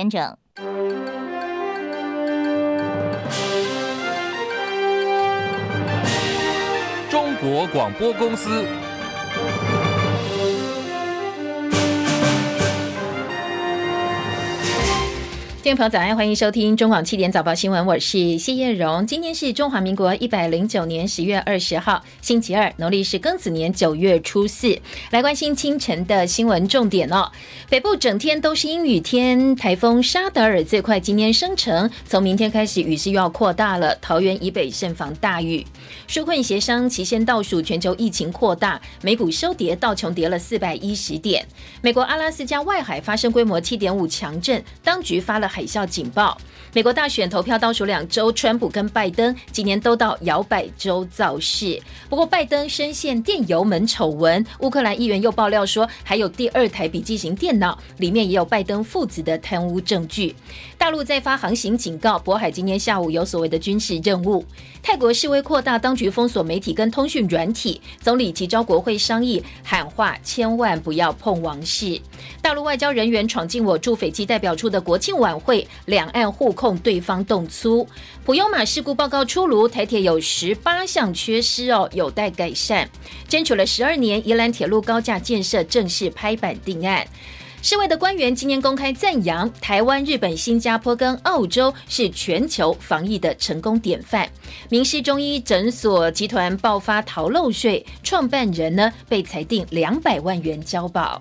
完整。中国广播公司。朋友，早安，欢迎收听中广七点早报新闻，我是谢艳荣。今天是中华民国一百零九年十月二十号，星期二，农历是庚子年九月初四。来关心清晨的新闻重点哦。北部整天都是阴雨天，台风沙德尔最快今天生成，从明天开始雨势又要扩大了。桃园以北慎防大雨。纾困协商期限倒数，全球疫情扩大，美股收跌，道琼跌了四百一十点。美国阿拉斯加外海发生规模七点五强震，当局发了。海啸警报。美国大选投票倒数两周，川普跟拜登今年都到摇摆州造势。不过，拜登深陷电油门丑闻，乌克兰议员又爆料说，还有第二台笔记型电脑里面也有拜登父子的贪污证据。大陆再发航行警告，渤海今天下午有所谓的军事任务。泰国示威扩大，当局封锁媒体跟通讯软体。总理提召国会商议，喊话千万不要碰王室。大陆外交人员闯进我驻斐济代表处的国庆晚会，两岸互。控对方动粗，普悠马事故报告出炉，台铁有十八项缺失哦，有待改善。争取了十二年，宜兰铁路高架建设正式拍板定案。世卫的官员今年公开赞扬台湾、日本、新加坡跟澳洲是全球防疫的成功典范。名师中医诊所集团爆发逃漏税，创办人呢被裁定两百万元交保。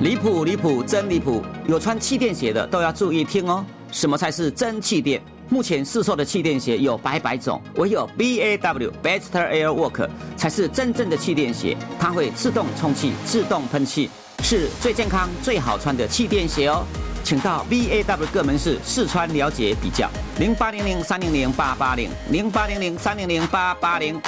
离谱离谱真离谱！有穿气垫鞋的都要注意听哦。什么才是真气垫？目前市售的气垫鞋有百百种，唯有 B A W Bester Air Work 才是真正的气垫鞋，它会自动充气、自动喷气，是最健康、最好穿的气垫鞋哦。请到 B A W 各门市试穿了解比较，零八零零三零零八八零零八零零三零零八八零。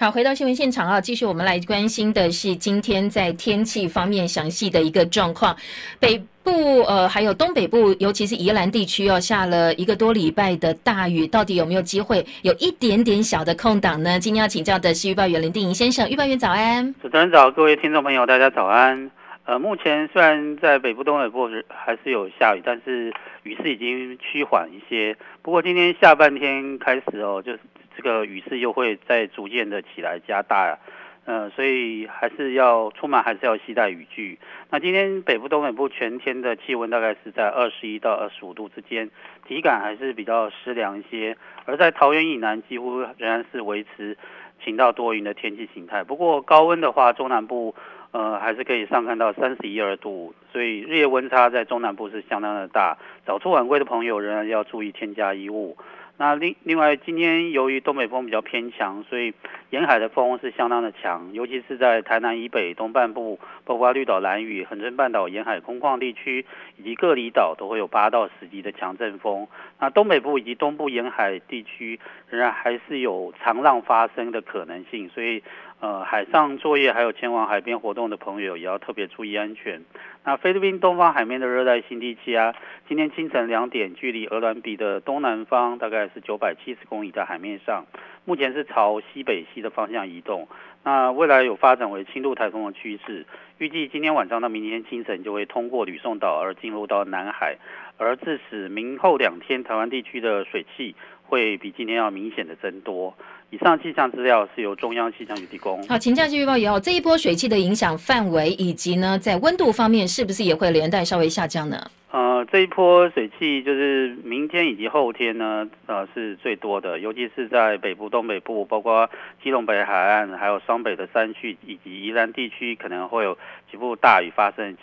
好，回到新闻现场啊，继续我们来关心的是今天在天气方面详细的一个状况。北部呃，还有东北部，尤其是宜兰地区哦，下了一个多礼拜的大雨，到底有没有机会有一点点小的空档呢？今天要请教的是预报员林定莹先生，预报员早安。主持人早，各位听众朋友大家早安。呃，目前虽然在北部、东北部还是有下雨，但是雨势已经趋缓一些。不过今天下半天开始哦，就是。这个雨势又会再逐渐的起来加大，呃，所以还是要出门还是要携带雨具。那今天北部、东北部全天的气温大概是在二十一到二十五度之间，体感还是比较湿凉一些。而在桃园以南，几乎仍然是维持晴到多云的天气形态。不过高温的话，中南部呃还是可以上看到三十一二度，所以日夜温差在中南部是相当的大。早出晚归的朋友仍然要注意添加衣物。那另另外，今天由于东北风比较偏强，所以沿海的风是相当的强，尤其是在台南以北东半部，包括绿岛、蓝屿、恒春半岛沿海空旷地区，以及各离岛都会有八到十级的强阵风。那东北部以及东部沿海地区仍然还是有长浪发生的可能性，所以。呃，海上作业还有前往海边活动的朋友也要特别注意安全。那菲律宾东方海面的热带性低气压，今天清晨两点，距离鹅銮鼻的东南方大概是九百七十公里，在海面上，目前是朝西北西的方向移动。那未来有发展为轻度台风的趋势，预计今天晚上到明天清晨就会通过吕宋岛而进入到南海，而致使明后两天台湾地区的水汽会比今天要明显的增多。以上气象资料是由中央气象局提供。好，请假期预报也好，这一波水汽的影响范围以及呢，在温度方面是不是也会连带稍微下降呢？呃，这一波水汽就是明天以及后天呢，呃，是最多的，尤其是在北部、东北部，包括基隆北海岸，还有双北的山区以及宜兰地区，可能会有局部大雨发生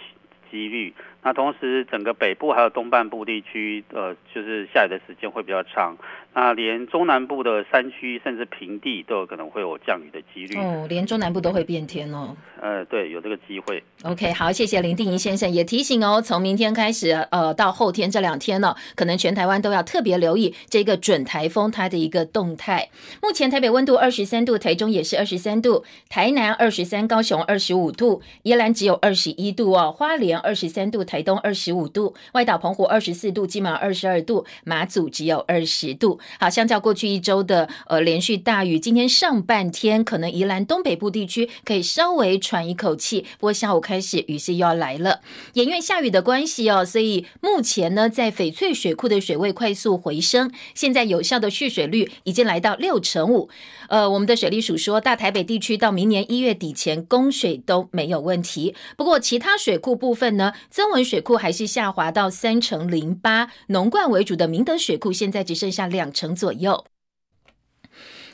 几率。那同时，整个北部还有东半部地区，呃，就是下雨的时间会比较长。那连中南部的山区甚至平地都有可能会有降雨的几率。哦，连中南部都会变天哦。呃，对，有这个机会。OK，好，谢谢林定仪先生也提醒哦，从明天开始，呃，到后天这两天呢，可能全台湾都要特别留意这个准台风它的一个动态。目前台北温度二十三度，台中也是二十三度，台南二十三，高雄二十五度，宜兰只有二十一度哦，花莲二十三度。台台东二十五度，外岛澎湖二十四度，金门二十二度，马祖只有二十度。好，相较过去一周的呃连续大雨，今天上半天可能宜兰东北部地区可以稍微喘一口气，不过下午开始雨势又要来了。也因为下雨的关系哦，所以目前呢，在翡翠水库的水位快速回升，现在有效的蓄水率已经来到六成五。呃，我们的水利署说，大台北地区到明年一月底前供水都没有问题。不过，其他水库部分呢，增文水库还是下滑到三成零八，农灌为主的明德水库现在只剩下两成左右。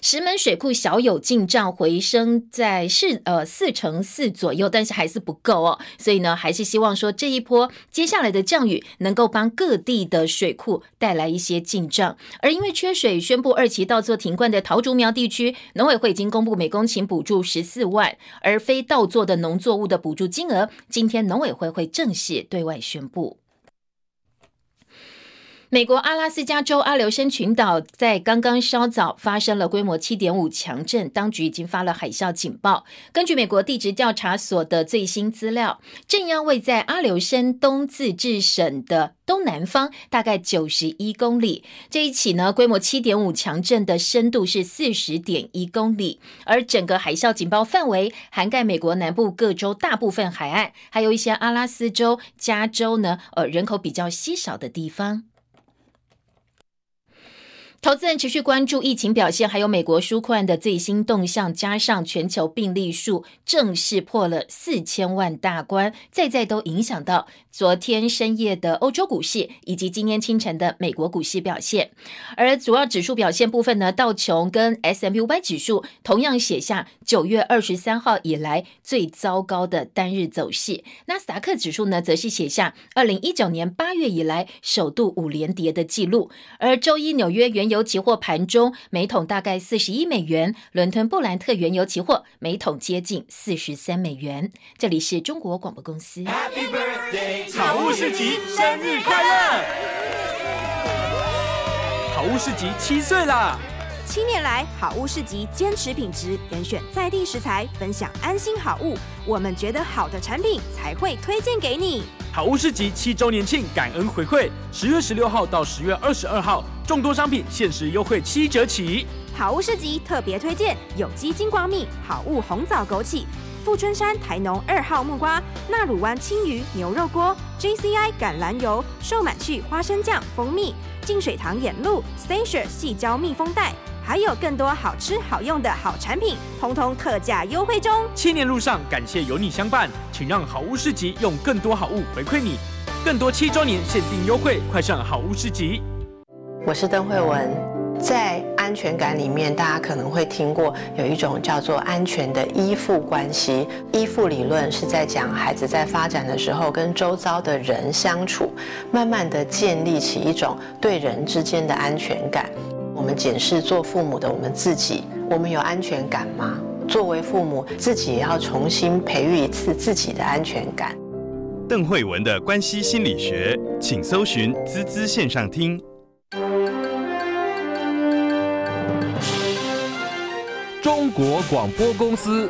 石门水库小有进账回升，在四呃四成四左右，但是还是不够哦。所以呢，还是希望说这一波接下来的降雨能够帮各地的水库带来一些进账。而因为缺水，宣布二期稻作停灌的桃竹苗地区，农委会已经公布每公顷补助十四万，而非稻作的农作物的补助金额，今天农委会会正式对外宣布。美国阿拉斯加州阿留申群岛在刚刚稍早发生了规模七点五强震，当局已经发了海啸警报。根据美国地质调查所的最新资料，震央位在阿留申东自治省的东南方，大概九十一公里。这一起呢，规模七点五强震的深度是四十点一公里，而整个海啸警报范围涵盖美国南部各州大部分海岸，还有一些阿拉斯州、加州呢，呃，人口比较稀少的地方。投资人持续关注疫情表现，还有美国纾困的最新动向，加上全球病例数正式破了四千万大关，再再都影响到昨天深夜的欧洲股市以及今天清晨的美国股市表现。而主要指数表现部分呢，道琼跟 S M U Y 指数同样写下九月二十三号以来最糟糕的单日走势，纳斯达克指数呢，则是写下二零一九年八月以来首度五连跌的记录。而周一纽约原油期货盘中每桶大概四十一美元，伦敦布兰特原油期货每桶接近四十三美元。这里是中国广播公司。Happy birthday! 好物市集生日快乐！好物市集七岁啦！七年来，好物市集坚持品质，严选在地食材，分享安心好物。我们觉得好的产品才会推荐给你。好物市集七周年庆感恩回馈，十月十六号到十月二十二号，众多商品限时优惠七折起。好物市集特别推荐有机金光蜜、好物红枣枸杞、富春山台农二号木瓜、纳鲁湾青鱼牛肉锅、JCI 橄榄油、寿满趣花生酱、蜂蜜、净水堂眼露、Stacia 细胶密封袋。还有更多好吃好用的好产品，通通特价优惠中。七年路上，感谢有你相伴，请让好物市集用更多好物回馈你，更多七周年限定优惠，快上好物市集。我是邓慧文，在安全感里面，大家可能会听过有一种叫做安全的依附关系。依附理论是在讲孩子在发展的时候，跟周遭的人相处，慢慢的建立起一种对人之间的安全感。我们检视做父母的我们自己，我们有安全感吗？作为父母，自己也要重新培育一次自己的安全感。邓慧文的关系心理学，请搜寻滋滋线上听。中国广播公司。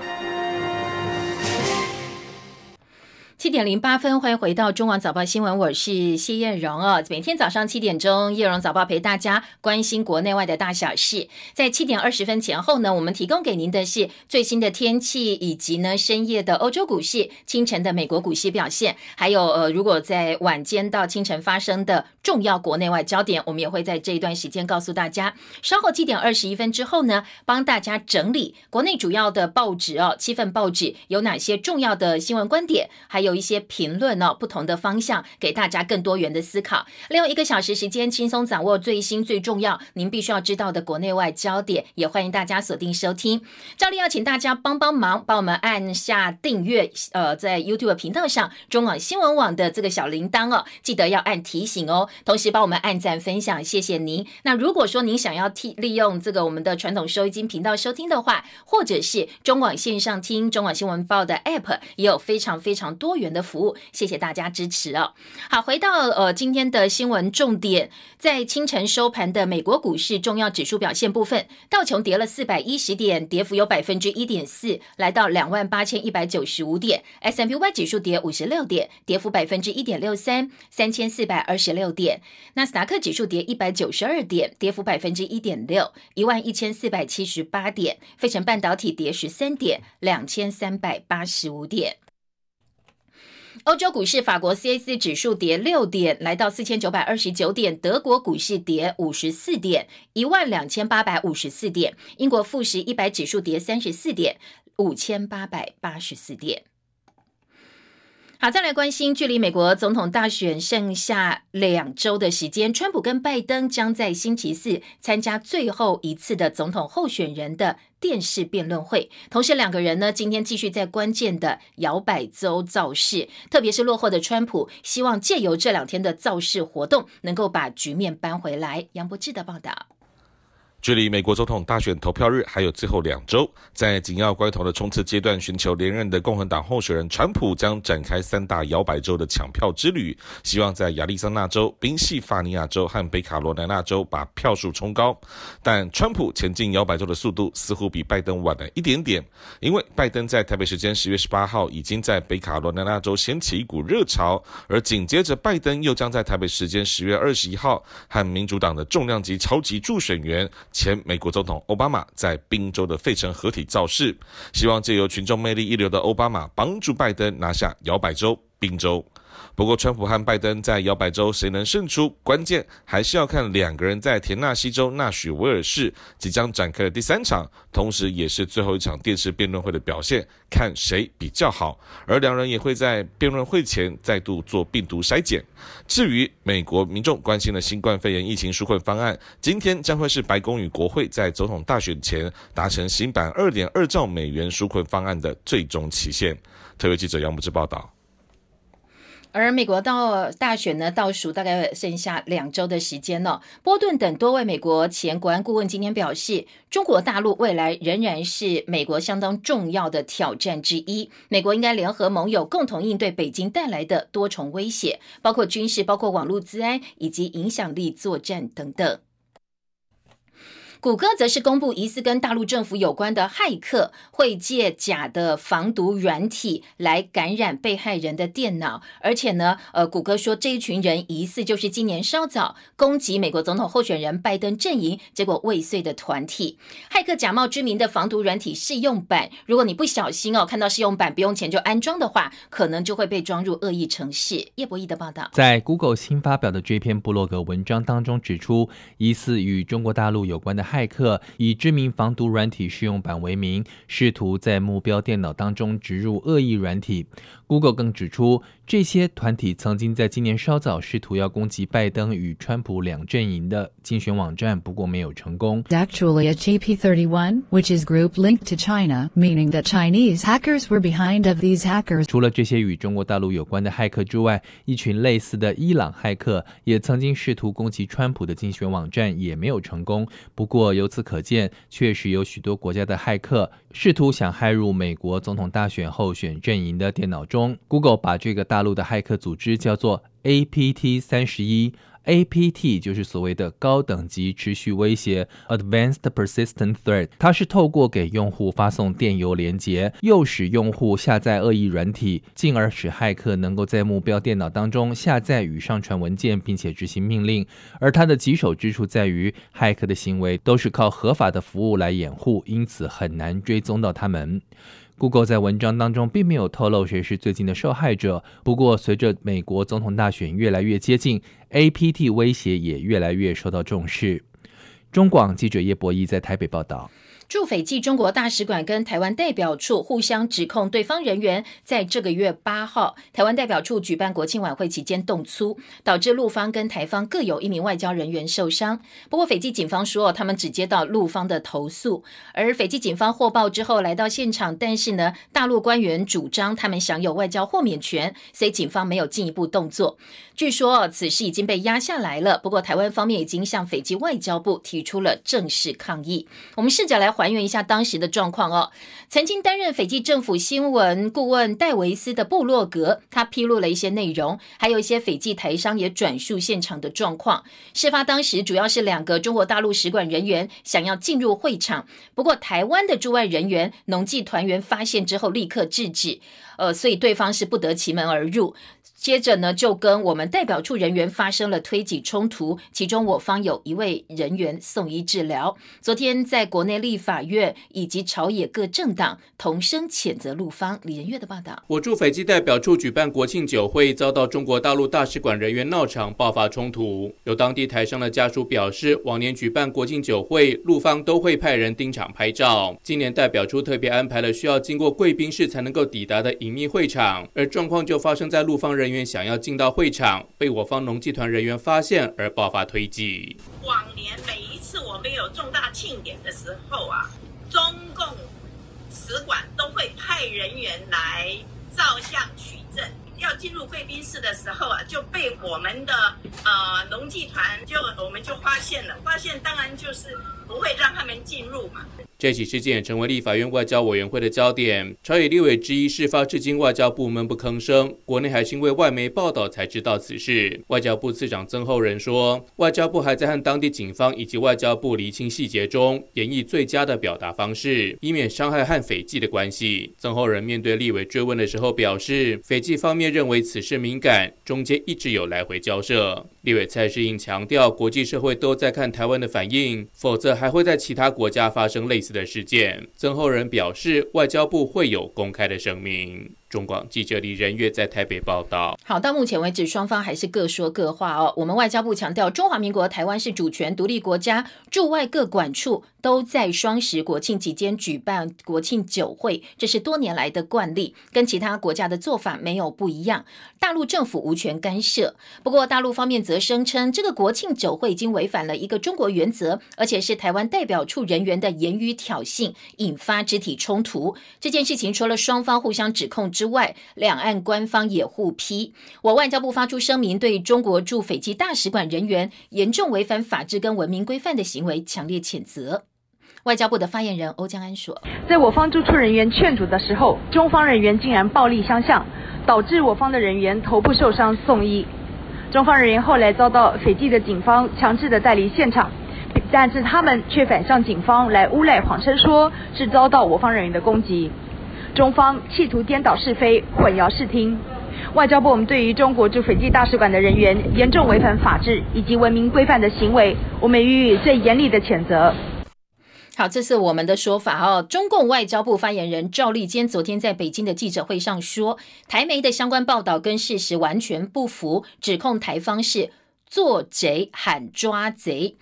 七点零八分，欢迎回到中网早报新闻，我是谢艳荣哦。每天早上七点钟，艳荣早报陪大家关心国内外的大小事。在七点二十分前后呢，我们提供给您的是最新的天气，以及呢深夜的欧洲股市、清晨的美国股市表现，还有呃，如果在晚间到清晨发生的重要国内外焦点，我们也会在这一段时间告诉大家。稍后七点二十一分之后呢，帮大家整理国内主要的报纸哦，七份报纸有哪些重要的新闻观点，还有。有一些评论哦，不同的方向，给大家更多元的思考。利用一个小时时间，轻松掌握最新最重要、您必须要知道的国内外焦点。也欢迎大家锁定收听。照例要请大家帮帮忙，帮我们按下订阅。呃，在 YouTube 频道上，中网新闻网的这个小铃铛哦，记得要按提醒哦。同时帮我们按赞分享，谢谢您。那如果说您想要替利用这个我们的传统收音机频道收听的话，或者是中网线上听中网新闻报的 App，也有非常非常多。元的服务。谢谢大家支持哦。好，回到呃今天的新闻重点，在清晨收盘的美国股市重要指数表现部分，道琼跌了四百一十点，跌幅有百分之一点四，来到两万八千一百九十五点。S M P Y 指数跌五十六点，跌幅百分之一点六三，三千四百二十六点。纳斯达克指数跌一百九十二点，跌幅百分之一点六，一万一千四百七十八点。费城半导体跌十三点，两千三百八十五点。欧洲股市，法国 CAC 指数跌六点，来到四千九百二十九点；德国股市跌五十四点，一万两千八百五十四点；英国富时一百指数跌三十四点，五千八百八十四点。好，再来关心，距离美国总统大选剩下两周的时间，川普跟拜登将在星期四参加最后一次的总统候选人的电视辩论会。同时，两个人呢，今天继续在关键的摇摆州造势，特别是落后的川普，希望借由这两天的造势活动，能够把局面扳回来。杨博志的报道。距离美国总统大选投票日还有最后两周，在紧要关头的冲刺阶段，寻求连任的共和党候选人川普将展开三大摇摆州的抢票之旅，希望在亚利桑那州、宾夕法尼亚州和北卡罗来纳州把票数冲高。但川普前进摇摆州的速度似乎比拜登晚了一点点，因为拜登在台北时间十月十八号已经在北卡罗来纳州掀起一股热潮，而紧接着拜登又将在台北时间十月二十一号和民主党的重量级超级助选员。前美国总统奥巴马在宾州的费城合体造势，希望借由群众魅力一流的奥巴马帮助拜登拿下摇摆州宾州。不过，川普和拜登在摇摆州谁能胜出，关键还是要看两个人在田纳西州纳许维尔市即将展开的第三场，同时也是最后一场电视辩论会的表现，看谁比较好。而两人也会在辩论会前再度做病毒筛检。至于美国民众关心的新冠肺炎疫情纾困方案，今天将会是白宫与国会在总统大选前达成新版二点二兆美元纾困方案的最终期限。特约记者杨木之报道。而美国到大选呢，倒数大概剩下两周的时间了。波顿等多位美国前国安顾问今天表示，中国大陆未来仍然是美国相当重要的挑战之一。美国应该联合盟友，共同应对北京带来的多重威胁，包括军事、包括网络治安以及影响力作战等等。谷歌则是公布疑似跟大陆政府有关的骇客会借假的防毒软体来感染被害人的电脑，而且呢，呃，谷歌说这一群人疑似就是今年稍早攻击美国总统候选人拜登阵营，结果未遂的团体。骇客假冒知名的防毒软体试用版，如果你不小心哦看到试用版不用钱就安装的话，可能就会被装入恶意程式。叶博弈的报道，在 Google 新发表的这篇布洛格文章当中指出，疑似与中国大陆有关的。骇客以知名防毒软体试用版为名，试图在目标电脑当中植入恶意软体。Google 更指出，这些团体曾经在今年稍早试图要攻击拜登与川普两阵营的竞选网站，不过没有成功。Actually, a GP31, which is group linked to China, meaning that Chinese hackers were behind of these hackers. 除了这些与中国大陆有关的骇客之外，一群类似的伊朗骇客也曾经试图攻击川普的竞选网站，也没有成功。不过不过由此可见，确实有许多国家的骇客试图想骇入美国总统大选候选阵营的电脑中。Google 把这个大陆的骇客组织叫做 APT 三十一，APT 就是所谓的高等级持续威胁 （Advanced Persistent Threat）。它是透过给用户发送电邮连接，诱使用户下载恶意软体，进而使骇客能够在目标电脑当中下载与上传文件，并且执行命令。而它的棘手之处在于，骇客的行为都是靠合法的服务来掩护，因此很难追踪到他们。Google 在文章当中并没有透露谁是最近的受害者。不过，随着美国总统大选越来越接近，APT 威胁也越来越受到重视。中广记者叶博弈在台北报道。驻斐济中国大使馆跟台湾代表处互相指控对方人员在这个月八号台湾代表处举办国庆晚会期间动粗，导致陆方跟台方各有一名外交人员受伤。不过斐济警方说，他们只接到陆方的投诉，而斐济警方获报之后来到现场，但是呢，大陆官员主张他们享有外交豁免权，所以警方没有进一步动作。据说此事已经被压下来了，不过台湾方面已经向斐济外交部提出了正式抗议。我们试着来。还原一下当时的状况哦。曾经担任斐济政府新闻顾问戴维斯的布洛格，他披露了一些内容，还有一些斐济台商也转述现场的状况。事发当时，主要是两个中国大陆使馆人员想要进入会场，不过台湾的驻外人员、农技团员发现之后立刻制止，呃，所以对方是不得其门而入。接着呢，就跟我们代表处人员发生了推挤冲突，其中我方有一位人员送医治疗。昨天在国内立法院以及朝野各政党同声谴责陆方。李仁月的报道：我驻斐济代表处举办国庆酒会，遭到中国大陆大使馆人员闹场，爆发冲突。有当地台商的家属表示，往年举办国庆酒会，陆方都会派人盯场拍照，今年代表处特别安排了需要经过贵宾室才能够抵达的隐秘会场，而状况就发生在陆方人。人员想要进到会场，被我方农技团人员发现而爆发推挤。往年每一次我们有重大庆典的时候啊，中共使馆都会派人员来照相取证。要进入贵宾室的时候啊，就被我们的呃农技团就我们就发现了，发现当然就是不会让他们进入嘛。这起事件成为立法院外交委员会的焦点。朝野立委之一事发至今，外交部闷不吭声。国内还是因为外媒报道才知道此事。外交部次长曾厚仁说，外交部还在和当地警方以及外交部厘清细节中，演绎最佳的表达方式，以免伤害和斐济的关系。曾厚仁面对立委追问的时候表示，斐济方面认为此事敏感，中间一直有来回交涉。立委蔡世英强调，国际社会都在看台湾的反应，否则还会在其他国家发生类似的事件。曾厚仁表示，外交部会有公开的声明。中广记者李仁月在台北报道。好，到目前为止，双方还是各说各话哦。我们外交部强调，中华民国台湾是主权独立国家，驻外各管处都在双十国庆期间举办国庆酒会，这是多年来的惯例，跟其他国家的做法没有不一样。大陆政府无权干涉。不过，大陆方面则声称，这个国庆酒会已经违反了一个中国原则，而且是台湾代表处人员的言语挑衅，引发肢体冲突。这件事情除了双方互相指控。之之外，两岸官方也互批。我外交部发出声明，对中国驻斐济大使馆人员严重违反法治跟文明规范的行为强烈谴责。外交部的发言人欧江安说：“在我方驻处人员劝阻的时候，中方人员竟然暴力相向，导致我方的人员头部受伤送医。中方人员后来遭到斐济的警方强制的带离现场，但是他们却反向警方来诬赖，谎称说是遭到我方人员的攻击。”中方企图颠倒是非、混淆视听。外交部，我们对于中国驻斐济大使馆的人员严重违反法治以及文明规范的行为，我们予以最严厉的谴责。好，这是我们的说法哦。中共外交部发言人赵立坚昨天在北京的记者会上说，台媒的相关报道跟事实完全不符，指控台方是做贼喊抓贼。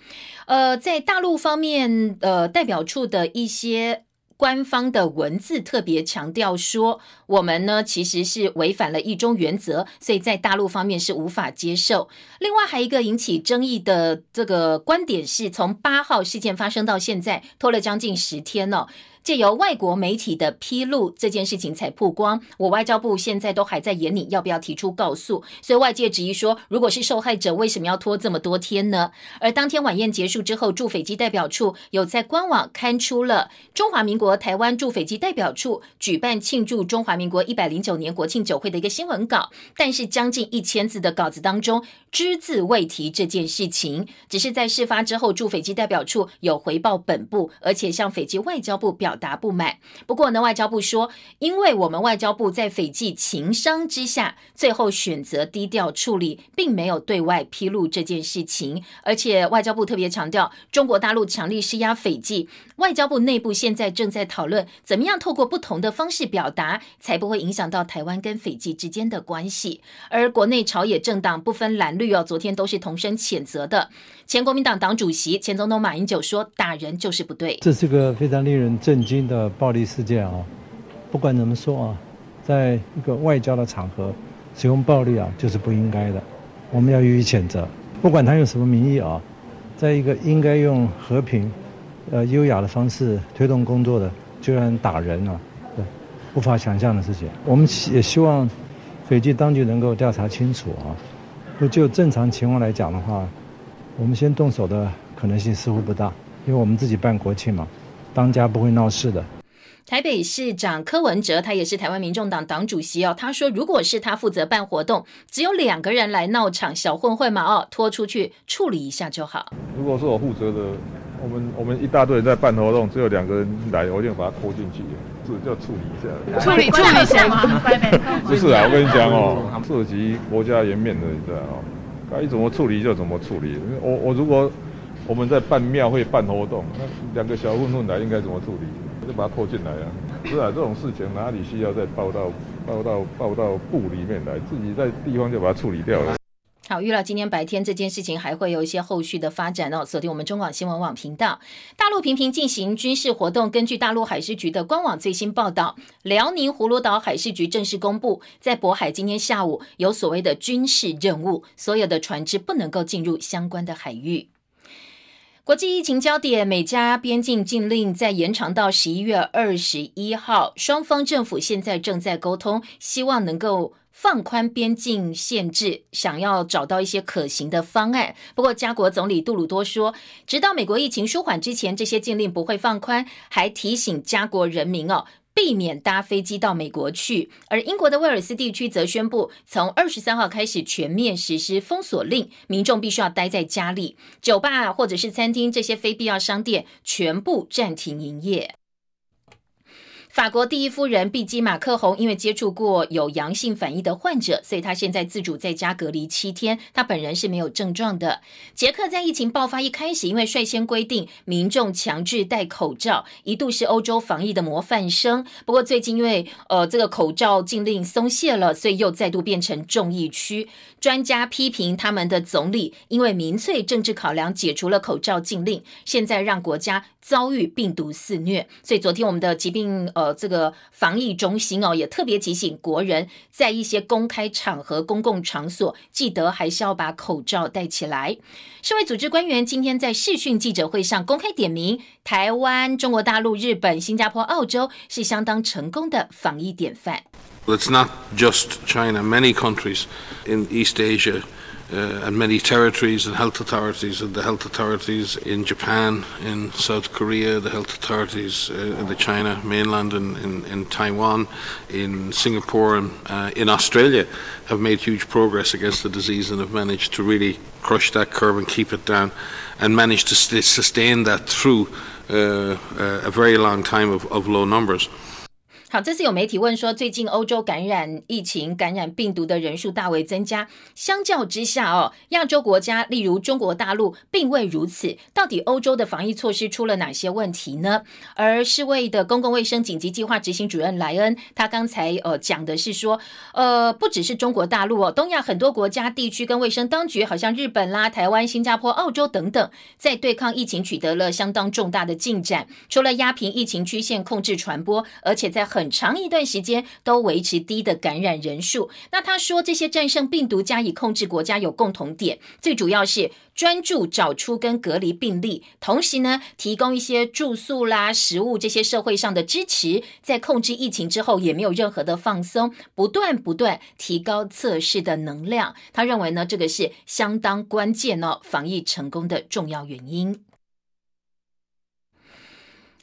呃，在大陆方面，呃，代表处的一些。官方的文字特别强调说，我们呢其实是违反了一中原则，所以在大陆方面是无法接受。另外，还一个引起争议的这个观点是，从八号事件发生到现在，拖了将近十天了。借由外国媒体的披露，这件事情才曝光。我外交部现在都还在眼里，要不要提出告诉？所以外界质疑说，如果是受害者，为什么要拖这么多天呢？而当天晚宴结束之后，驻斐济代表处有在官网刊出了中华民国台湾驻斐济代表处举办庆祝中华民国一百零九年国庆酒会的一个新闻稿，但是将近一千字的稿子当中，只字未提这件事情。只是在事发之后，驻斐济代表处有回报本部，而且向斐济外交部表。表达不满。不过呢，外交部说，因为我们外交部在斐济情商之下，最后选择低调处理，并没有对外披露这件事情。而且外交部特别强调，中国大陆强力施压斐济，外交部内部现在正在讨论，怎么样透过不同的方式表达，才不会影响到台湾跟斐济之间的关系。而国内朝野政党不分蓝绿哦，昨天都是同声谴责的。前国民党党主席、前总统马英九说：“打人就是不对。”这是个非常令人震。惊的暴力事件啊，不管怎么说啊，在一个外交的场合使用暴力啊，就是不应该的，我们要予以谴责。不管他用什么名义啊，在一个应该用和平、呃优雅的方式推动工作的，居然打人啊，对，无法想象的事情。我们也希望斐济当局能够调查清楚啊。就正常情况来讲的话，我们先动手的可能性似乎不大，因为我们自己办国庆嘛。当家不会闹事的。台北市长柯文哲，他也是台湾民众党党主席哦。他说，如果是他负责办活动，只有两个人来闹场，小混混嘛哦，拖出去处理一下就好。如果是我负责的，我们我们一大堆人在办活动，只有两个人来，我一定把他拖进去，这就处理一下。处理处理谁吗？不是啊，我跟你讲哦，涉及国家颜面的，你知道哦，该怎么处理就怎么处理。我我如果我们在办庙会办活动，那两个小混混来应该怎么处理？就把他拖进来啊！是啊，这种事情哪里需要再报到报到报到部里面来，自己在地方就把它处理掉了。好，预料今天白天这件事情还会有一些后续的发展哦。锁定我们中广新闻网频道。大陆频频进行军事活动，根据大陆海事局的官网最新报道，辽宁葫芦岛海事局正式公布，在渤海今天下午有所谓的军事任务，所有的船只不能够进入相关的海域。国际疫情焦点，美加边境禁令再延长到十一月二十一号。双方政府现在正在沟通，希望能够放宽边境限制，想要找到一些可行的方案。不过，加国总理杜鲁多说，直到美国疫情舒缓之前，这些禁令不会放宽，还提醒加国人民哦。避免搭飞机到美国去，而英国的威尔斯地区则宣布，从二十三号开始全面实施封锁令，民众必须要待在家里，酒吧或者是餐厅这些非必要商店全部暂停营业。法国第一夫人碧姬马克宏因为接触过有阳性反应的患者，所以她现在自主在家隔离七天。她本人是没有症状的。捷克在疫情爆发一开始，因为率先规定民众强制戴口罩，一度是欧洲防疫的模范生。不过最近因为呃这个口罩禁令松懈了，所以又再度变成重疫区。专家批评他们的总理因为民粹政治考量解除了口罩禁令，现在让国家遭遇病毒肆虐。所以昨天我们的疾病。呃，这个防疫中心哦，也特别提醒国人，在一些公开场合、公共场所，记得还是要把口罩戴起来。世卫组织官员今天在视讯记者会上公开点名，台湾、中国大陆、日本、新加坡、澳洲是相当成功的防疫典范。It's not just China. Many countries in East Asia. Uh, and many territories and health authorities, and the health authorities in Japan, in South Korea, the health authorities uh, in the China mainland, and in, in Taiwan, in Singapore, and uh, in Australia have made huge progress against the disease and have managed to really crush that curve and keep it down, and managed to sustain that through uh, uh, a very long time of, of low numbers. 好，这次有媒体问说，最近欧洲感染疫情、感染病毒的人数大为增加，相较之下哦，亚洲国家例如中国大陆并未如此。到底欧洲的防疫措施出了哪些问题呢？而世卫的公共卫生紧急计划执行主任莱恩，他刚才呃讲的是说，呃，不只是中国大陆哦，东亚很多国家地区跟卫生当局，好像日本啦、台湾、新加坡、澳洲等等，在对抗疫情取得了相当重大的进展。除了压平疫情曲线、控制传播，而且在很很长一段时间都维持低的感染人数。那他说，这些战胜病毒加以控制国家有共同点，最主要是专注找出跟隔离病例，同时呢，提供一些住宿啦、食物这些社会上的支持。在控制疫情之后，也没有任何的放松，不断不断提高测试的能量。他认为呢，这个是相当关键哦，防疫成功的重要原因。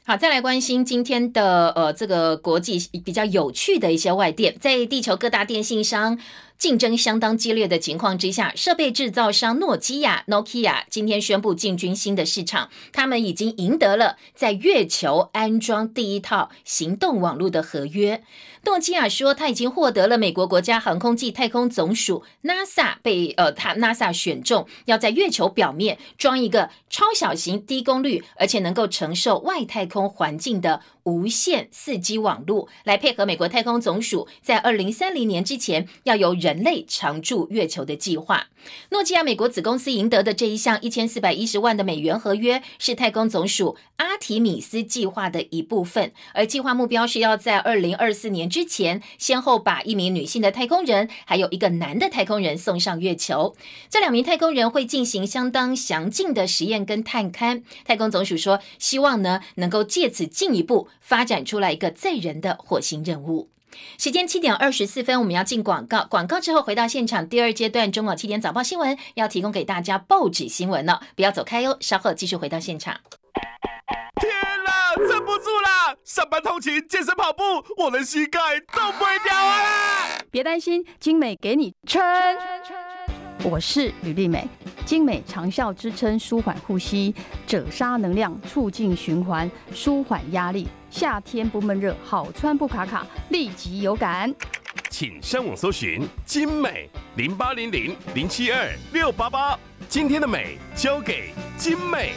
好，再来关心今天的呃这个国际比较有趣的一些外电，在地球各大电信商。竞争相当激烈的情况之下，设备制造商诺基亚 （Nokia） 今天宣布进军新的市场。他们已经赢得了在月球安装第一套行动网络的合约。诺基亚说，他已经获得了美国国家航空暨太空总署 （NASA） 被呃他 NASA 选中，要在月球表面装一个超小型、低功率，而且能够承受外太空环境的无线四 G 网络，来配合美国太空总署在二零三零年之前要由人。类常驻月球的计划，诺基亚美国子公司赢得的这一项一千四百一十万的美元合约，是太空总署阿提米斯计划的一部分。而计划目标是要在二零二四年之前，先后把一名女性的太空人，还有一个男的太空人送上月球。这两名太空人会进行相当详尽的实验跟探勘。太空总署说，希望呢能够借此进一步发展出来一个载人的火星任务。时间七点二十四分，我们要进广告。广告之后回到现场，第二阶段中广七点早报新闻要提供给大家报纸新闻了，不要走开哟，稍后继续回到现场。哪，这。不住啦！上班通勤、健身跑步，我的膝盖都不会掉啊啦！别担心，精美给你撑。我是吕丽美，精美长效支撑，舒缓呼吸，褶纱能量促进循环，舒缓压力。夏天不闷热，好穿不卡卡，立即有感。请上网搜寻精美零八零零零七二六八八，今天的美交给精美。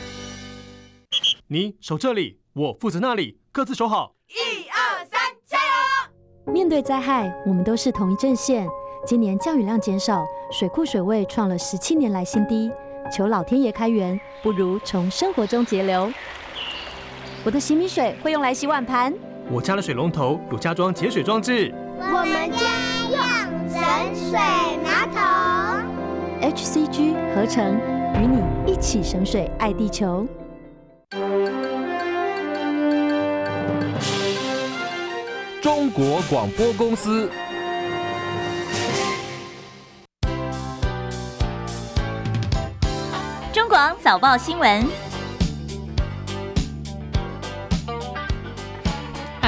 你守这里，我负责那里，各自守好。一二三，加油！面对灾害，我们都是同一阵线。今年降雨量减少，水库水位创了十七年来新低，求老天爷开源，不如从生活中节流。我的洗米水会用来洗碗盘，我家的水龙头有加装节水装置，我们家用省水马桶。HCG 合成，与你一起省水，爱地球。中国广播公司。中广早报新闻。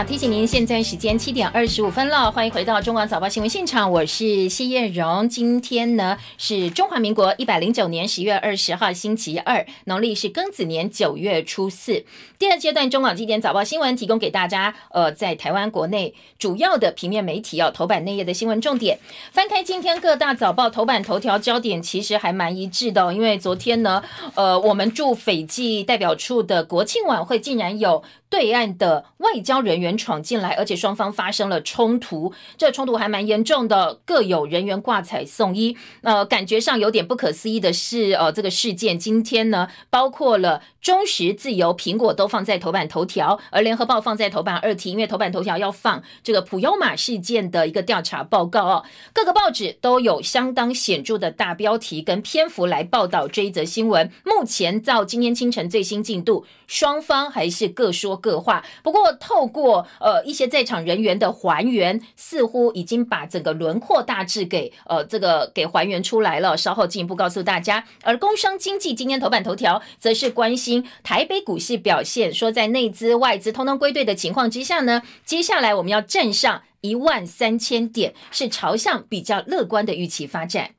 提醒您，现在时间七点二十五分了，欢迎回到中广早报新闻现场，我是谢艳荣。今天呢是中华民国一百零九年十月二十号，星期二，农历是庚子年九月初四。第二阶段中广今天早报新闻提供给大家，呃，在台湾国内主要的平面媒体要头版内页的新闻重点。翻开今天各大早报头版头条焦点，其实还蛮一致的，因为昨天呢，呃，我们驻斐济代表处的国庆晚会竟然有。对岸的外交人员闯进来，而且双方发生了冲突，这冲突还蛮严重的，各有人员挂彩送医。呃，感觉上有点不可思议的是，呃，这个事件今天呢，包括了中时、自由、苹果都放在头版头条，而联合报放在头版二题，因为头版头条要放这个普悠马事件的一个调查报告哦。各个报纸都有相当显著的大标题跟篇幅来报道这一则新闻。目前到今天清晨最新进度，双方还是各说。各话，不过透过呃一些在场人员的还原，似乎已经把整个轮廓大致给呃这个给还原出来了。稍后进一步告诉大家。而工商经济今天头版头条则是关心台北股市表现，说在内资外资通通归队的情况之下呢，接下来我们要站上一万三千点，是朝向比较乐观的预期发展。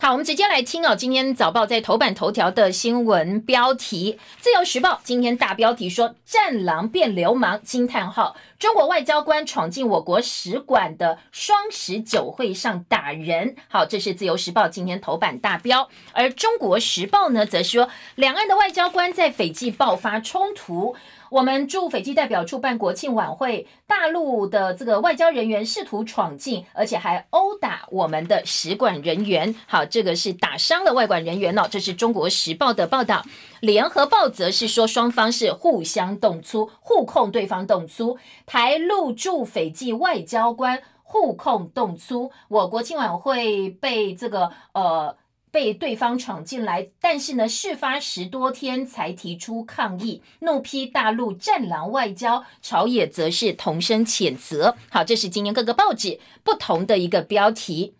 好，我们直接来听哦。今天早报在头版头条的新闻标题，《自由时报》今天大标题说：“战狼变流氓！”惊叹号！中国外交官闯进我国使馆的双十酒会上打人。好，这是《自由时报》今天头版大标。而《中国时报》呢，则说两岸的外交官在斐济爆发冲突。我们驻斐济代表处办国庆晚会，大陆的这个外交人员试图闯进，而且还殴打我们的使馆人员。好，这个是打伤了外馆人员哦。这是中国时报的报道，联合报则是说双方是互相动粗，互控对方动粗。台陆驻斐济外交官互控动粗，我国庆晚会被这个呃。被对方闯进来，但是呢，事发十多天才提出抗议，怒批大陆战狼外交，朝野则是同声谴责。好，这是今年各个报纸不同的一个标题。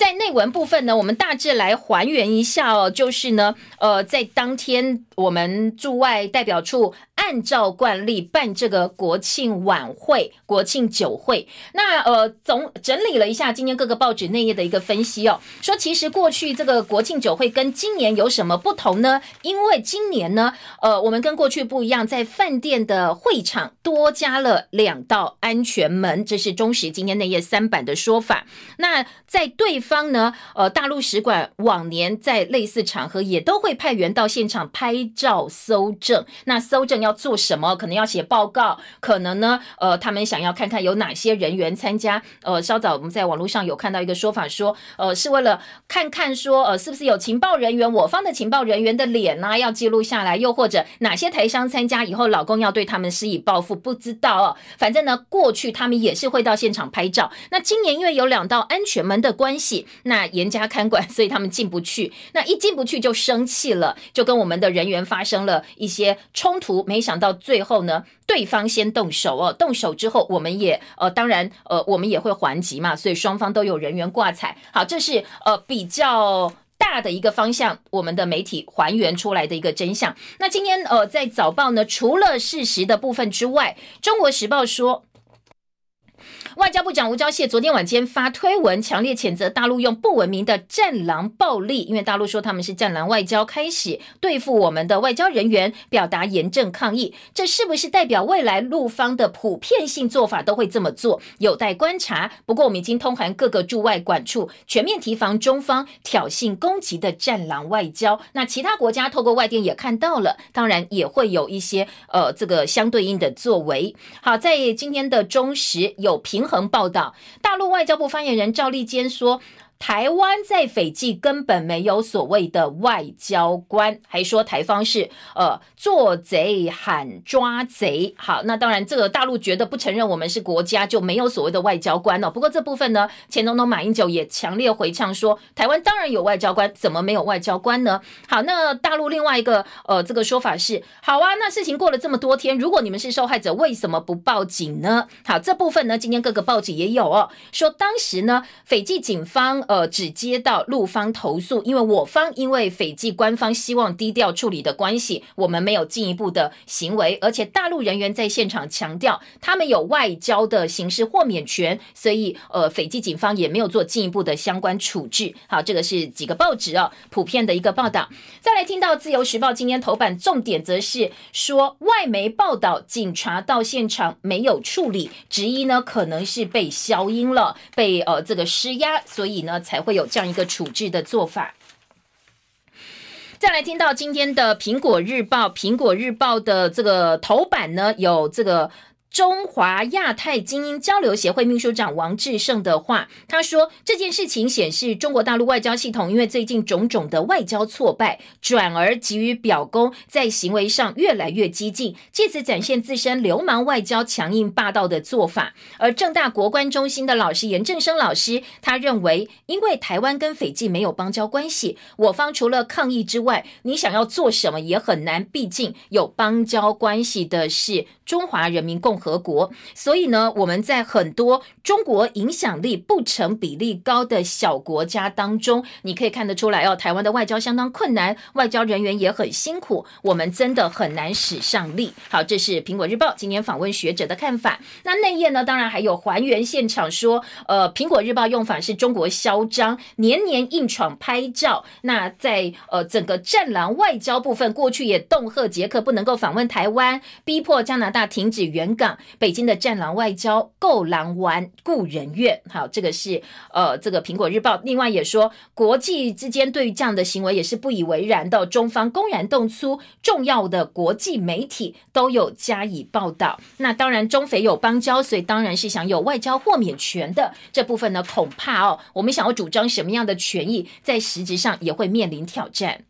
在内文部分呢，我们大致来还原一下哦，就是呢，呃，在当天我们驻外代表处。按照惯例办这个国庆晚会、国庆酒会。那呃，总整理了一下今天各个报纸内页的一个分析哦，说其实过去这个国庆酒会跟今年有什么不同呢？因为今年呢，呃，我们跟过去不一样，在饭店的会场多加了两道安全门，这是中时今天内页三版的说法。那在对方呢，呃，大陆使馆往年在类似场合也都会派员到现场拍照搜证，那搜证要。做什么？可能要写报告，可能呢，呃，他们想要看看有哪些人员参加。呃，稍早我们在网络上有看到一个说法，说，呃，是为了看看说，呃，是不是有情报人员，我方的情报人员的脸呢，要记录下来，又或者哪些台商参加以后，老公要对他们施以报复，不知道哦。反正呢，过去他们也是会到现场拍照。那今年因为有两道安全门的关系，那严加看管，所以他们进不去。那一进不去就生气了，就跟我们的人员发生了一些冲突。没。想到最后呢，对方先动手哦，动手之后，我们也呃，当然呃，我们也会还击嘛，所以双方都有人员挂彩。好，这是呃比较大的一个方向，我们的媒体还原出来的一个真相。那今天呃，在早报呢，除了事实的部分之外，《中国时报》说。外交部长吴钊燮昨天晚间发推文，强烈谴责大陆用不文明的战狼暴力，因为大陆说他们是战狼外交，开始对付我们的外交人员，表达严正抗议。这是不是代表未来陆方的普遍性做法都会这么做？有待观察。不过我们已经通函各个驻外管处，全面提防中方挑衅攻击的战狼外交。那其他国家透过外电也看到了，当然也会有一些呃这个相对应的作为。好，在今天的中时有评。报道，大陆外交部发言人赵立坚说。台湾在斐济根本没有所谓的外交官，还说台方是呃做贼喊抓贼。好，那当然这个大陆觉得不承认我们是国家就没有所谓的外交官哦。不过这部分呢，前总统马英九也强烈回呛说，台湾当然有外交官，怎么没有外交官呢？好，那大陆另外一个呃这个说法是，好啊，那事情过了这么多天，如果你们是受害者，为什么不报警呢？好，这部分呢，今天各个报纸也有哦，说当时呢，斐济警方。呃，只接到陆方投诉，因为我方因为斐济官方希望低调处理的关系，我们没有进一步的行为，而且大陆人员在现场强调他们有外交的刑事豁免权，所以呃，斐济警方也没有做进一步的相关处置。好，这个是几个报纸哦普遍的一个报道。再来听到自由时报今天头版重点则是说，外媒报道警察到现场没有处理，质疑呢可能是被消音了，被呃这个施压，所以呢。才会有这样一个处置的做法。再来听到今天的《苹果日报》，《苹果日报》的这个头版呢，有这个。中华亚太精英交流协会秘书长王志胜的话，他说这件事情显示中国大陆外交系统因为最近种种的外交挫败，转而急于表功，在行为上越来越激进，借此展现自身流氓外交、强硬霸道的做法。而正大国关中心的老师严正生老师，他认为，因为台湾跟斐济没有邦交关系，我方除了抗议之外，你想要做什么也很难，毕竟有邦交关系的是中华人民共。和国，所以呢，我们在很多中国影响力不成比例高的小国家当中，你可以看得出来哦，台湾的外交相当困难，外交人员也很辛苦，我们真的很难使上力。好，这是苹果日报今年访问学者的看法。那内页呢，当然还有还原现场说，呃，苹果日报用法是中国嚣张，年年硬闯拍照。那在呃整个战狼外交部分，过去也恫吓捷克不能够访问台湾，逼迫加拿大停止援港。北京的战狼外交够狼玩故人怨，好，这个是呃，这个苹果日报。另外也说，国际之间对于这样的行为也是不以为然的，中方公然动粗，重要的国际媒体都有加以报道。那当然，中非有邦交，所以当然是享有外交豁免权的这部分呢，恐怕哦，我们想要主张什么样的权益，在实质上也会面临挑战。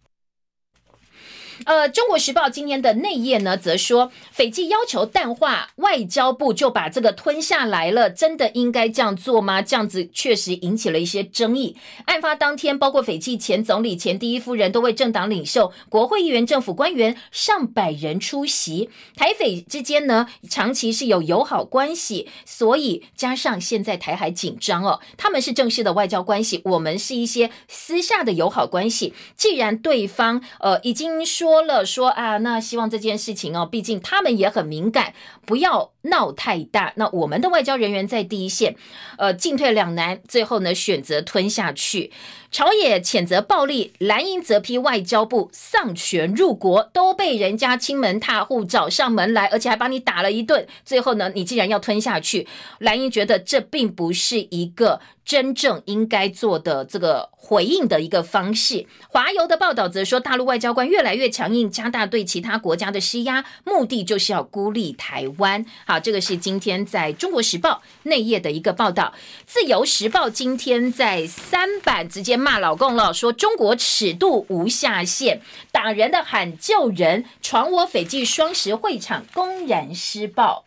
呃，《中国时报》今天的内页呢，则说，斐济要求淡化，外交部就把这个吞下来了，真的应该这样做吗？这样子确实引起了一些争议。案发当天，包括斐济前总理、前第一夫人，多位政党领袖、国会议员、政府官员上百人出席。台斐之间呢，长期是有友好关系，所以加上现在台海紧张哦，他们是正式的外交关系，我们是一些私下的友好关系。既然对方呃已经说。说了说啊，那希望这件事情哦，毕竟他们也很敏感，不要闹太大。那我们的外交人员在第一线，呃，进退两难，最后呢选择吞下去。朝野谴责暴力，蓝营则批外交部丧权入国，都被人家亲门踏户找上门来，而且还把你打了一顿。最后呢，你既然要吞下去，蓝营觉得这并不是一个。真正应该做的这个回应的一个方式。华邮的报道则说，大陆外交官越来越强硬，加大对其他国家的施压，目的就是要孤立台湾。好，这个是今天在中国时报内页的一个报道。自由时报今天在三版直接骂老共了，说中国尺度无下限，打人的喊救人，闯我斐济双十会场，公然施暴。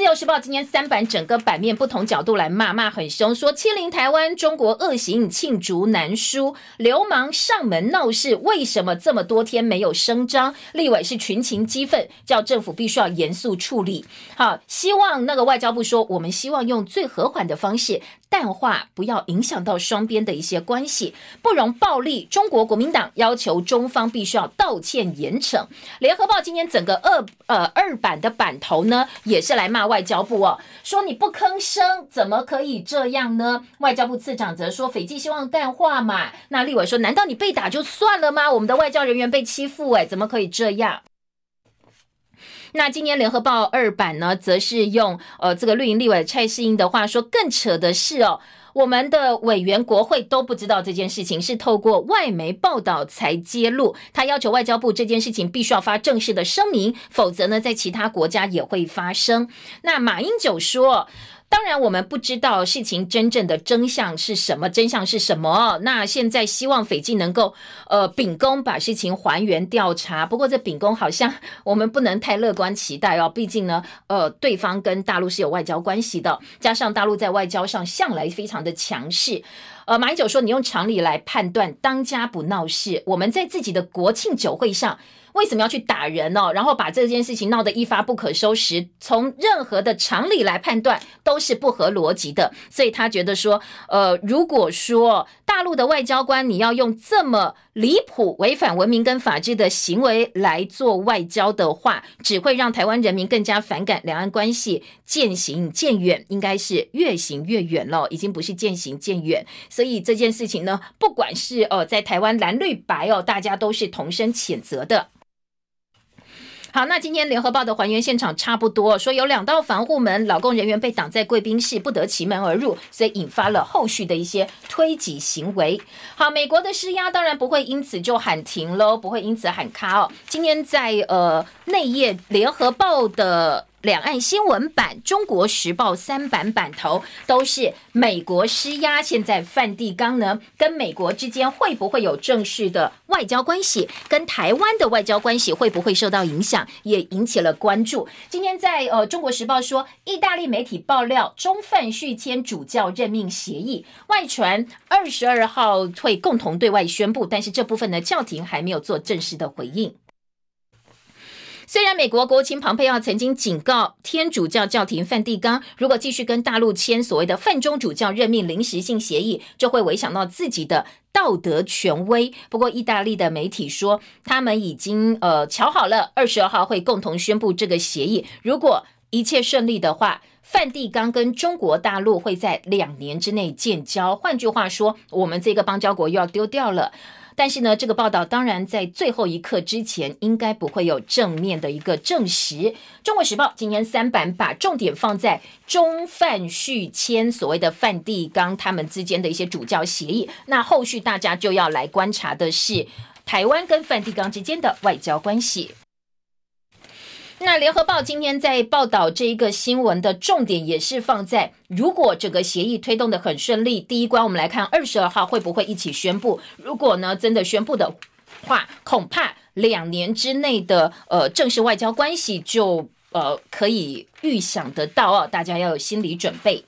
自由时报今天三版整个版面不同角度来骂，骂很凶，说欺凌台湾，中国恶行罄竹难书，流氓上门闹事，为什么这么多天没有声张？立委是群情激愤，叫政府必须要严肃处理。好，希望那个外交部说，我们希望用最和缓的方式。淡化，不要影响到双边的一些关系，不容暴力。中国国民党要求中方必须要道歉严惩。联合报今天整个二呃二版的版头呢，也是来骂外交部哦，说你不吭声，怎么可以这样呢？外交部次长则说，斐济希望淡化嘛。那立委说，难道你被打就算了吗？我们的外交人员被欺负，哎，怎么可以这样？那今年联合报二版呢，则是用呃这个绿营立委蔡世英的话说，更扯的是哦，我们的委员国会都不知道这件事情，是透过外媒报道才揭露。他要求外交部这件事情必须要发正式的声明，否则呢，在其他国家也会发生。那马英九说。当然，我们不知道事情真正的真相是什么，真相是什么？那现在希望斐济能够呃秉公把事情还原调查。不过这秉公好像我们不能太乐观期待哦，毕竟呢，呃，对方跟大陆是有外交关系的，加上大陆在外交上向来非常的强势。呃，马英九说，你用常理来判断，当家不闹事，我们在自己的国庆酒会上。为什么要去打人呢？然后把这件事情闹得一发不可收拾，从任何的常理来判断都是不合逻辑的。所以他觉得说，呃，如果说大陆的外交官你要用这么离谱、违反文明跟法治的行为来做外交的话，只会让台湾人民更加反感，两岸关系渐行渐远，应该是越行越远了，已经不是渐行渐远。所以这件事情呢，不管是呃在台湾蓝绿白哦，大家都是同声谴责的。好，那今天联合报的还原现场差不多，说有两道防护门，老公人员被挡在贵宾室，不得其门而入，所以引发了后续的一些推挤行为。好，美国的施压当然不会因此就喊停喽，不会因此喊卡哦。今天在呃内页联合报的。两岸新闻版、中国时报三版版头都是美国施压。现在范蒂冈呢，跟美国之间会不会有正式的外交关系？跟台湾的外交关系会不会受到影响？也引起了关注。今天在呃中国时报说，意大利媒体爆料，中范续签主教任命协议，外传二十二号会共同对外宣布，但是这部分呢，教廷还没有做正式的回应。虽然美国国务卿庞佩奥曾经警告天主教教廷梵蒂冈，如果继续跟大陆签所谓的泛中主教任命临时性协议，就会违想到自己的道德权威。不过，意大利的媒体说，他们已经呃瞧好了，二十二号会共同宣布这个协议。如果一切顺利的话，梵蒂冈跟中国大陆会在两年之内建交。换句话说，我们这个邦交国又要丢掉了。但是呢，这个报道当然在最后一刻之前，应该不会有正面的一个证实。中国时报今天三版把重点放在中梵续签所谓的梵蒂冈他们之间的一些主教协议，那后续大家就要来观察的是台湾跟梵蒂冈之间的外交关系。那联合报今天在报道这一个新闻的重点，也是放在如果这个协议推动的很顺利，第一关我们来看二十二号会不会一起宣布？如果呢真的宣布的话，恐怕两年之内的呃正式外交关系就呃可以预想得到哦，大家要有心理准备。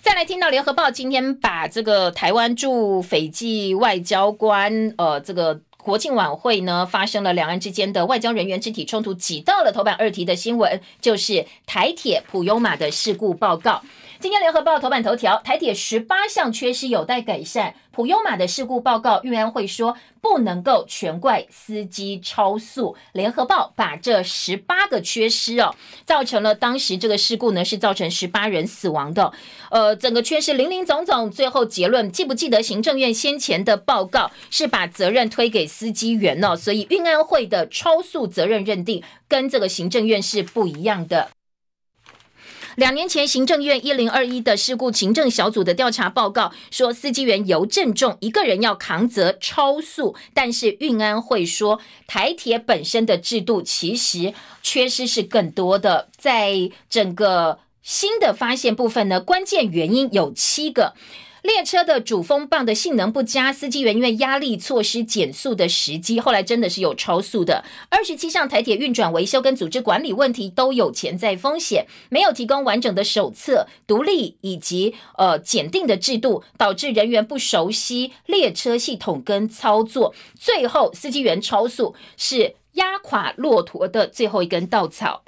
再来听到联合报今天把这个台湾驻斐济外交官呃这个。国庆晚会呢，发生了两岸之间的外交人员肢体冲突，挤到了头版二题的新闻，就是台铁普悠玛的事故报告。今天联合报头版头条，台铁十八项缺失有待改善。普悠玛的事故报告，运安会说不能够全怪司机超速。联合报把这十八个缺失哦，造成了当时这个事故呢是造成十八人死亡的。呃，整个缺失零零总总，最后结论记不记得行政院先前的报告是把责任推给司机员哦，所以运安会的超速责任认定跟这个行政院是不一样的。两年前，行政院一零二一的事故行政小组的调查报告说，司机员尤正中一个人要扛责超速，但是运安会说，台铁本身的制度其实缺失是更多的，在整个新的发现部分呢，关键原因有七个。列车的主风棒的性能不佳，司机员因为压力错失减速的时机，后来真的是有超速的。二十七项台铁运转维修跟组织管理问题都有潜在风险，没有提供完整的手册、独立以及呃检定的制度，导致人员不熟悉列车系统跟操作，最后司机员超速是压垮骆驼的最后一根稻草。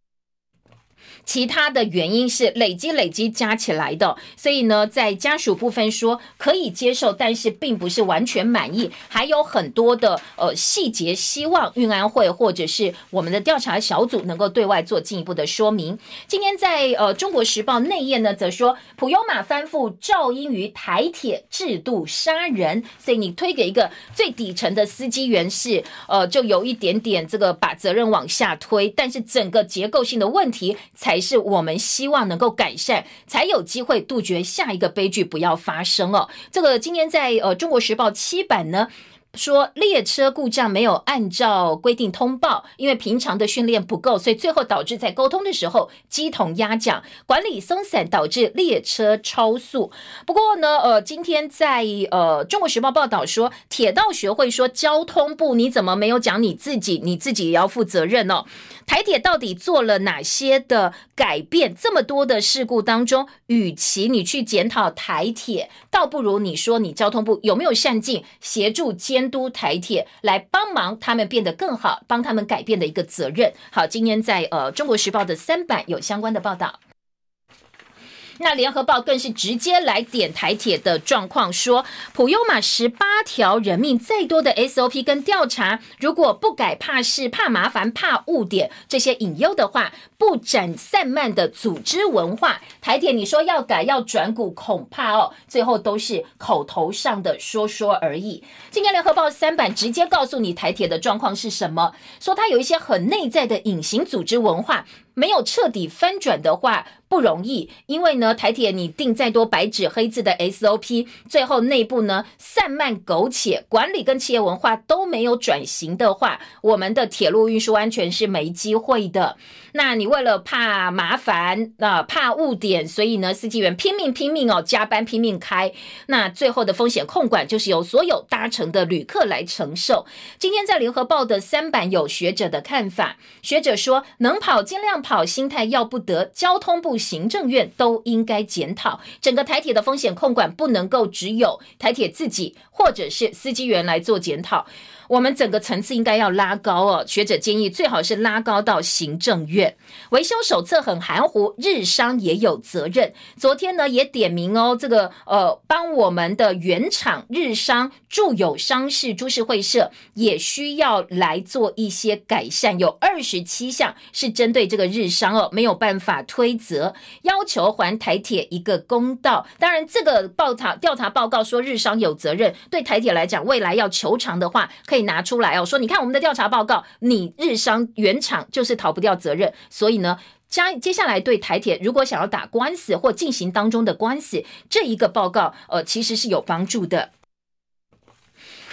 其他的原因是累积累积加起来的，所以呢，在家属部分说可以接受，但是并不是完全满意，还有很多的呃细节，希望运安会或者是我们的调查小组能够对外做进一步的说明。今天在呃中国时报内页呢，则说普悠玛翻覆赵英于台铁制度杀人，所以你推给一个最底层的司机员是呃，就有一点点这个把责任往下推，但是整个结构性的问题才。是我们希望能够改善，才有机会杜绝下一个悲剧不要发生哦。这个今天在呃《中国时报》七版呢。说列车故障没有按照规定通报，因为平常的训练不够，所以最后导致在沟通的时候机筒压奖，管理松散，导致列车超速。不过呢，呃，今天在呃中国时报报道说，铁道学会说交通部你怎么没有讲你自己？你自己也要负责任哦。台铁到底做了哪些的改变？这么多的事故当中，与其你去检讨台铁，倒不如你说你交通部有没有善尽协助监。监督台铁来帮忙他们变得更好，帮他们改变的一个责任。好，今天在呃《中国时报》的三版有相关的报道。那联合报更是直接来点台铁的状况，说普悠玛十八条人命再多的 SOP 跟调查，如果不改，怕事、怕麻烦、怕误点这些隐忧的话，不斩散漫的组织文化，台铁你说要改要转股，恐怕哦，最后都是口头上的说说而已。今天联合报三版直接告诉你台铁的状况是什么，说它有一些很内在的隐形组织文化。没有彻底翻转的话不容易，因为呢，台铁你定再多白纸黑字的 SOP，最后内部呢散漫苟且，管理跟企业文化都没有转型的话，我们的铁路运输安全是没机会的。那你为了怕麻烦啊，怕误点，所以呢，司机员拼命拼命哦，加班拼命开，那最后的风险控管就是由所有搭乘的旅客来承受。今天在联合报的三版有学者的看法，学者说能跑尽量。跑心态要不得，交通部、行政院都应该检讨整个台铁的风险控管，不能够只有台铁自己或者是司机员来做检讨。我们整个层次应该要拉高哦，学者建议最好是拉高到行政院。维修手册很含糊，日商也有责任。昨天呢也点名哦，这个呃帮我们的原厂日商住友商事株式会社也需要来做一些改善，有二十七项是针对这个日商哦，没有办法推责，要求还台铁一个公道。当然，这个报查调查报告说日商有责任，对台铁来讲，未来要求偿的话，可以。拿出来哦，说你看我们的调查报告，你日商原厂就是逃不掉责任，所以呢，加接下来对台铁如果想要打官司或进行当中的官司，这一个报告呃其实是有帮助的。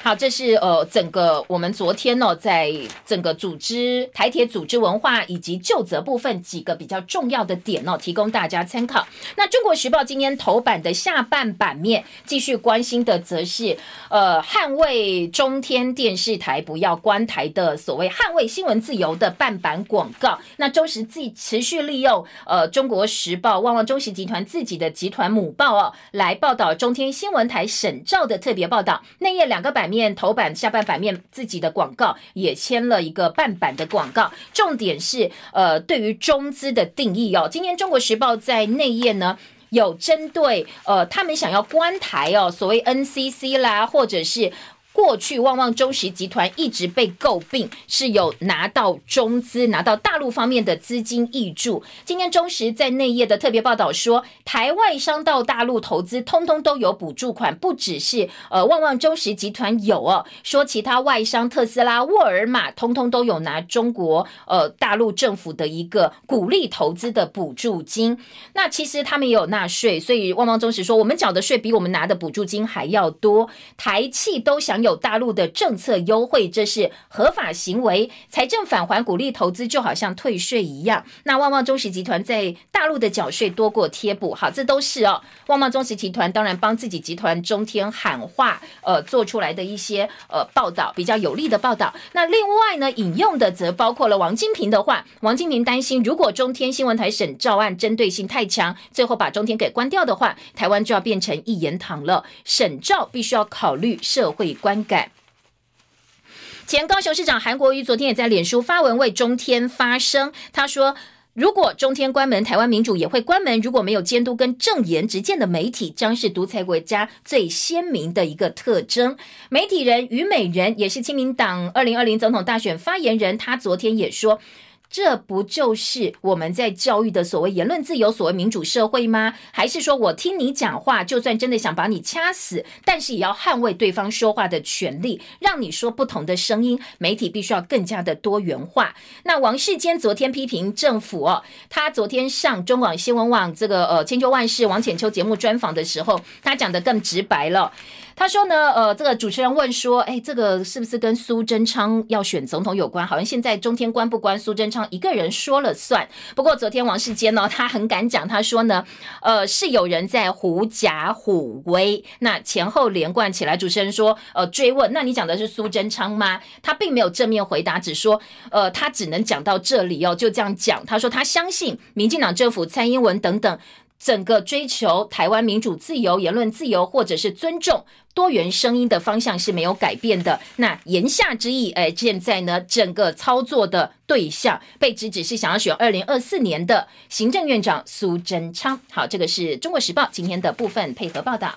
好，这是呃整个我们昨天呢，在整个组织台铁组织文化以及就责部分几个比较重要的点哦，提供大家参考。那中国时报今天头版的下半版面继续关心的，则是呃捍卫中天电视台不要关台的所谓捍卫新闻自由的半版广告。那中时自持续利用呃中国时报旺旺中时集团自己的集团母报哦，来报道中天新闻台审照的特别报道，内页两个版面。面头版下半版面自己的广告也签了一个半版的广告，重点是呃对于中资的定义哦。今天中国时报在内页呢有针对呃他们想要关台哦，所谓 NCC 啦，或者是。过去旺旺中石集团一直被诟病是有拿到中资，拿到大陆方面的资金挹注。今天中石在内页的特别报道说，台外商到大陆投资，通通都有补助款，不只是呃旺旺中石集团有哦，说其他外商特斯拉、沃尔玛，通通都有拿中国呃大陆政府的一个鼓励投资的补助金。那其实他们也有纳税，所以旺旺中石说，我们缴的税比我们拿的补助金还要多。台企都享有。有大陆的政策优惠，这是合法行为。财政返还鼓励投资，就好像退税一样。那旺旺中实集团在大陆的缴税多过贴补，好，这都是哦。旺旺中实集团当然帮自己集团中天喊话，呃，做出来的一些呃报道比较有利的报道。那另外呢，引用的则包括了王金平的话。王金平担心，如果中天新闻台审照案针对性太强，最后把中天给关掉的话，台湾就要变成一言堂了。审照必须要考虑社会关。感。前高雄市长韩国瑜昨天也在脸书发文为中天发声，他说。如果中天关门，台湾民主也会关门。如果没有监督跟正言直见的媒体，将是独裁国家最鲜明的一个特征。媒体人虞美人也是亲民党二零二零总统大选发言人，他昨天也说。这不就是我们在教育的所谓言论自由、所谓民主社会吗？还是说我听你讲话，就算真的想把你掐死，但是也要捍卫对方说话的权利，让你说不同的声音？媒体必须要更加的多元化。那王世坚昨天批评政府哦，他昨天上中广新闻网这个呃千秋万世王浅秋节目专访的时候，他讲的更直白了。他说呢，呃，这个主持人问说，哎，这个是不是跟苏贞昌要选总统有关？好像现在中天关不关，苏贞昌一个人说了算。不过昨天王世坚呢，他很敢讲，他说呢，呃，是有人在狐假虎威。那前后连贯起来，主持人说，呃，追问，那你讲的是苏贞昌吗？他并没有正面回答，只说，呃，他只能讲到这里哦，就这样讲。他说他相信民进党政府、蔡英文等等。整个追求台湾民主自由、言论自由，或者是尊重多元声音的方向是没有改变的。那言下之意，哎，现在呢，整个操作的对象被指只是想要选二零二四年的行政院长苏贞昌。好，这个是中国时报今天的部分配合报道。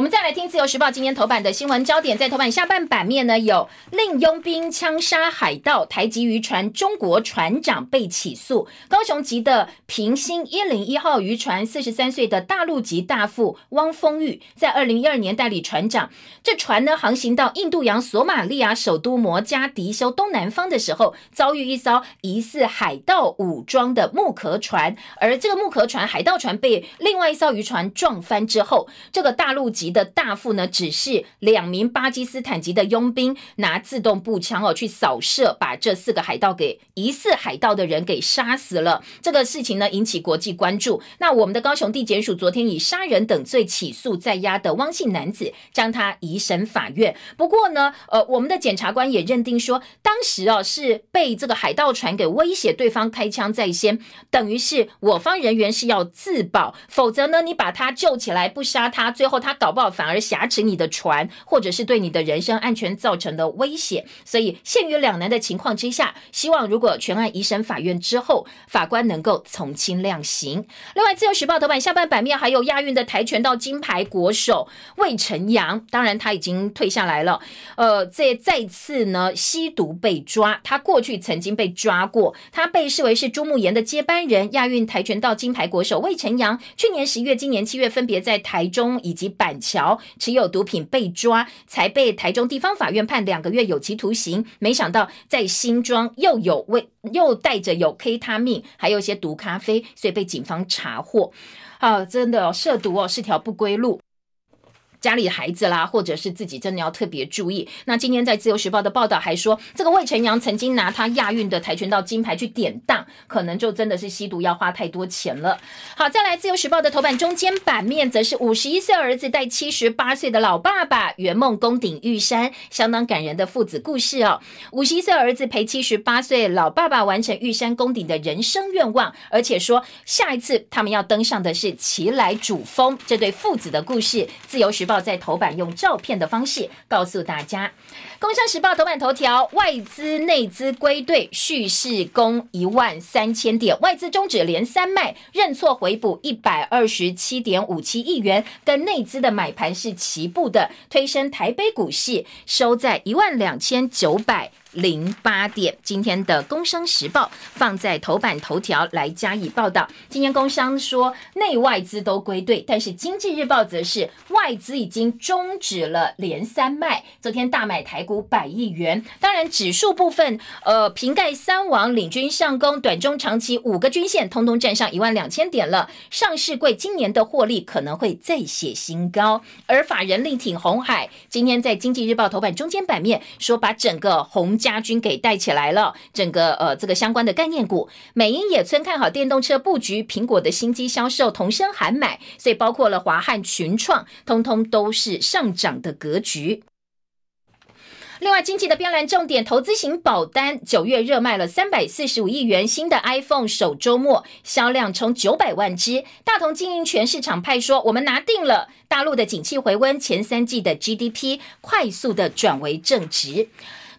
我们再来听自由时报今天头版的新闻焦点，在头版下半版面呢，有令佣兵枪杀海盗，台籍渔船中国船长被起诉。高雄籍的平兴一零一号渔船四十三岁的大陆籍大副汪丰玉，在二零一二年代理船长，这船呢航行到印度洋索马利亚首都摩加迪休东南方的时候，遭遇一艘疑似海盗武装的木壳船，而这个木壳船海盗船被另外一艘渔船撞翻之后，这个大陆籍。的大副呢，只是两名巴基斯坦籍的佣兵拿自动步枪哦去扫射，把这四个海盗给疑似海盗的人给杀死了。这个事情呢引起国际关注。那我们的高雄地检署昨天以杀人等罪起诉在押的汪姓男子，将他移审法院。不过呢，呃，我们的检察官也认定说，当时哦是被这个海盗船给威胁，对方开枪在先，等于是我方人员是要自保，否则呢你把他救起来不杀他，最后他搞。不好反而挟持你的船，或者是对你的人身安全造成的威胁，所以陷于两难的情况之下，希望如果全案一审法院之后，法官能够从轻量刑。另外，《自由时报》头版下半版面还有亚运的跆拳道金牌国手魏晨阳，当然他已经退下来了。呃，这再次呢吸毒被抓，他过去曾经被抓过，他被视为是朱慕言的接班人。亚运跆拳道金牌国手魏晨阳，去年十月、今年七月分别在台中以及板。桥持有毒品被抓，才被台中地方法院判两个月有期徒刑。没想到在新庄又有为又带着有 K 他命，还有一些毒咖啡，所以被警方查获。啊，真的涉毒哦，是条不归路。家里的孩子啦，或者是自己，真的要特别注意。那今天在自由时报的报道还说，这个魏晨阳曾经拿他亚运的跆拳道金牌去典当，可能就真的是吸毒要花太多钱了。好，再来自由时报的头版中间版面，则是五十一岁儿子带七十八岁的老爸爸圆梦攻顶玉山，相当感人的父子故事哦。五十一岁儿子陪七十八岁老爸爸完成玉山攻顶的人生愿望，而且说下一次他们要登上的是奇来主峰。这对父子的故事，自由时。报在头版用照片的方式告诉大家，《工商时报》头版头条：外资内资归队，蓄势攻一万三千点，外资终止连三卖，认错回补一百二十七点五七亿元，跟内资的买盘是齐步的，推升台北股市收在一万两千九百。零八点，今天的《工商时报》放在头版头条来加以报道。今天工商说内外资都归队，但是《经济日报》则是外资已经终止了连三卖，昨天大买台股百亿元。当然，指数部分，呃，瓶盖三王领军上攻，短中长期五个均线通通站上一万两千点了。上市柜今年的获利可能会再写新高，而法人力挺红海，今天在《经济日报》头版中间版面说把整个红。家军给带起来了，整个呃这个相关的概念股，美英野村看好电动车布局，苹果的新机销售同声喊买，所以包括了华汉群创，通通都是上涨的格局。另外，经济的标蓝重点，投资型保单九月热卖了三百四十五亿元，新的 iPhone 首周末销量冲九百万只。大同经营权市场派说，我们拿定了，大陆的景气回温，前三季的 GDP 快速的转为正值。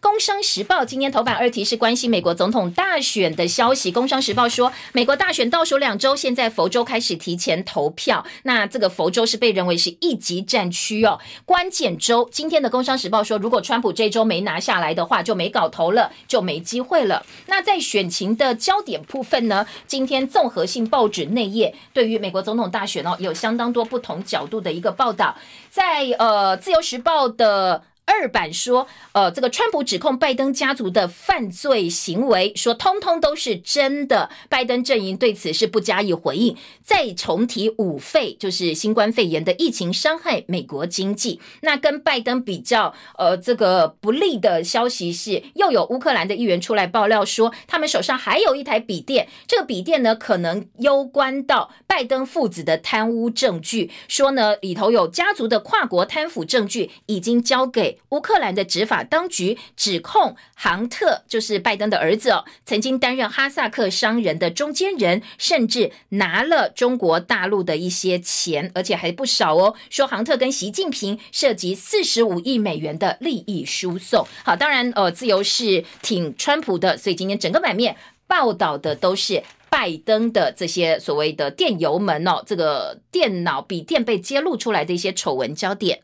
工商时报》今天头版二题是关心美国总统大选的消息。《工商时报》说，美国大选倒数两周，现在佛州开始提前投票。那这个佛州是被认为是一级战区哦，关键州。今天的《工商时报》说，如果川普这周没拿下来的话，就没搞头了，就没机会了。那在选情的焦点部分呢？今天综合性报纸内页对于美国总统大选哦，有相当多不同角度的一个报道，在呃《自由时报》的。二版说，呃，这个川普指控拜登家族的犯罪行为，说通通都是真的。拜登阵营对此是不加以回应。再重提五费，就是新冠肺炎的疫情伤害美国经济。那跟拜登比较，呃，这个不利的消息是，又有乌克兰的议员出来爆料说，他们手上还有一台笔电，这个笔电呢，可能攸关到拜登父子的贪污证据，说呢里头有家族的跨国贪腐证据，已经交给。乌克兰的执法当局指控杭特就是拜登的儿子哦，曾经担任哈萨克商人的中间人，甚至拿了中国大陆的一些钱，而且还不少哦。说杭特跟习近平涉及四十五亿美元的利益输送。好，当然呃，自由是挺川普的，所以今天整个版面报道的都是。拜登的这些所谓的电油门哦，这个电脑笔电被揭露出来的一些丑闻焦点，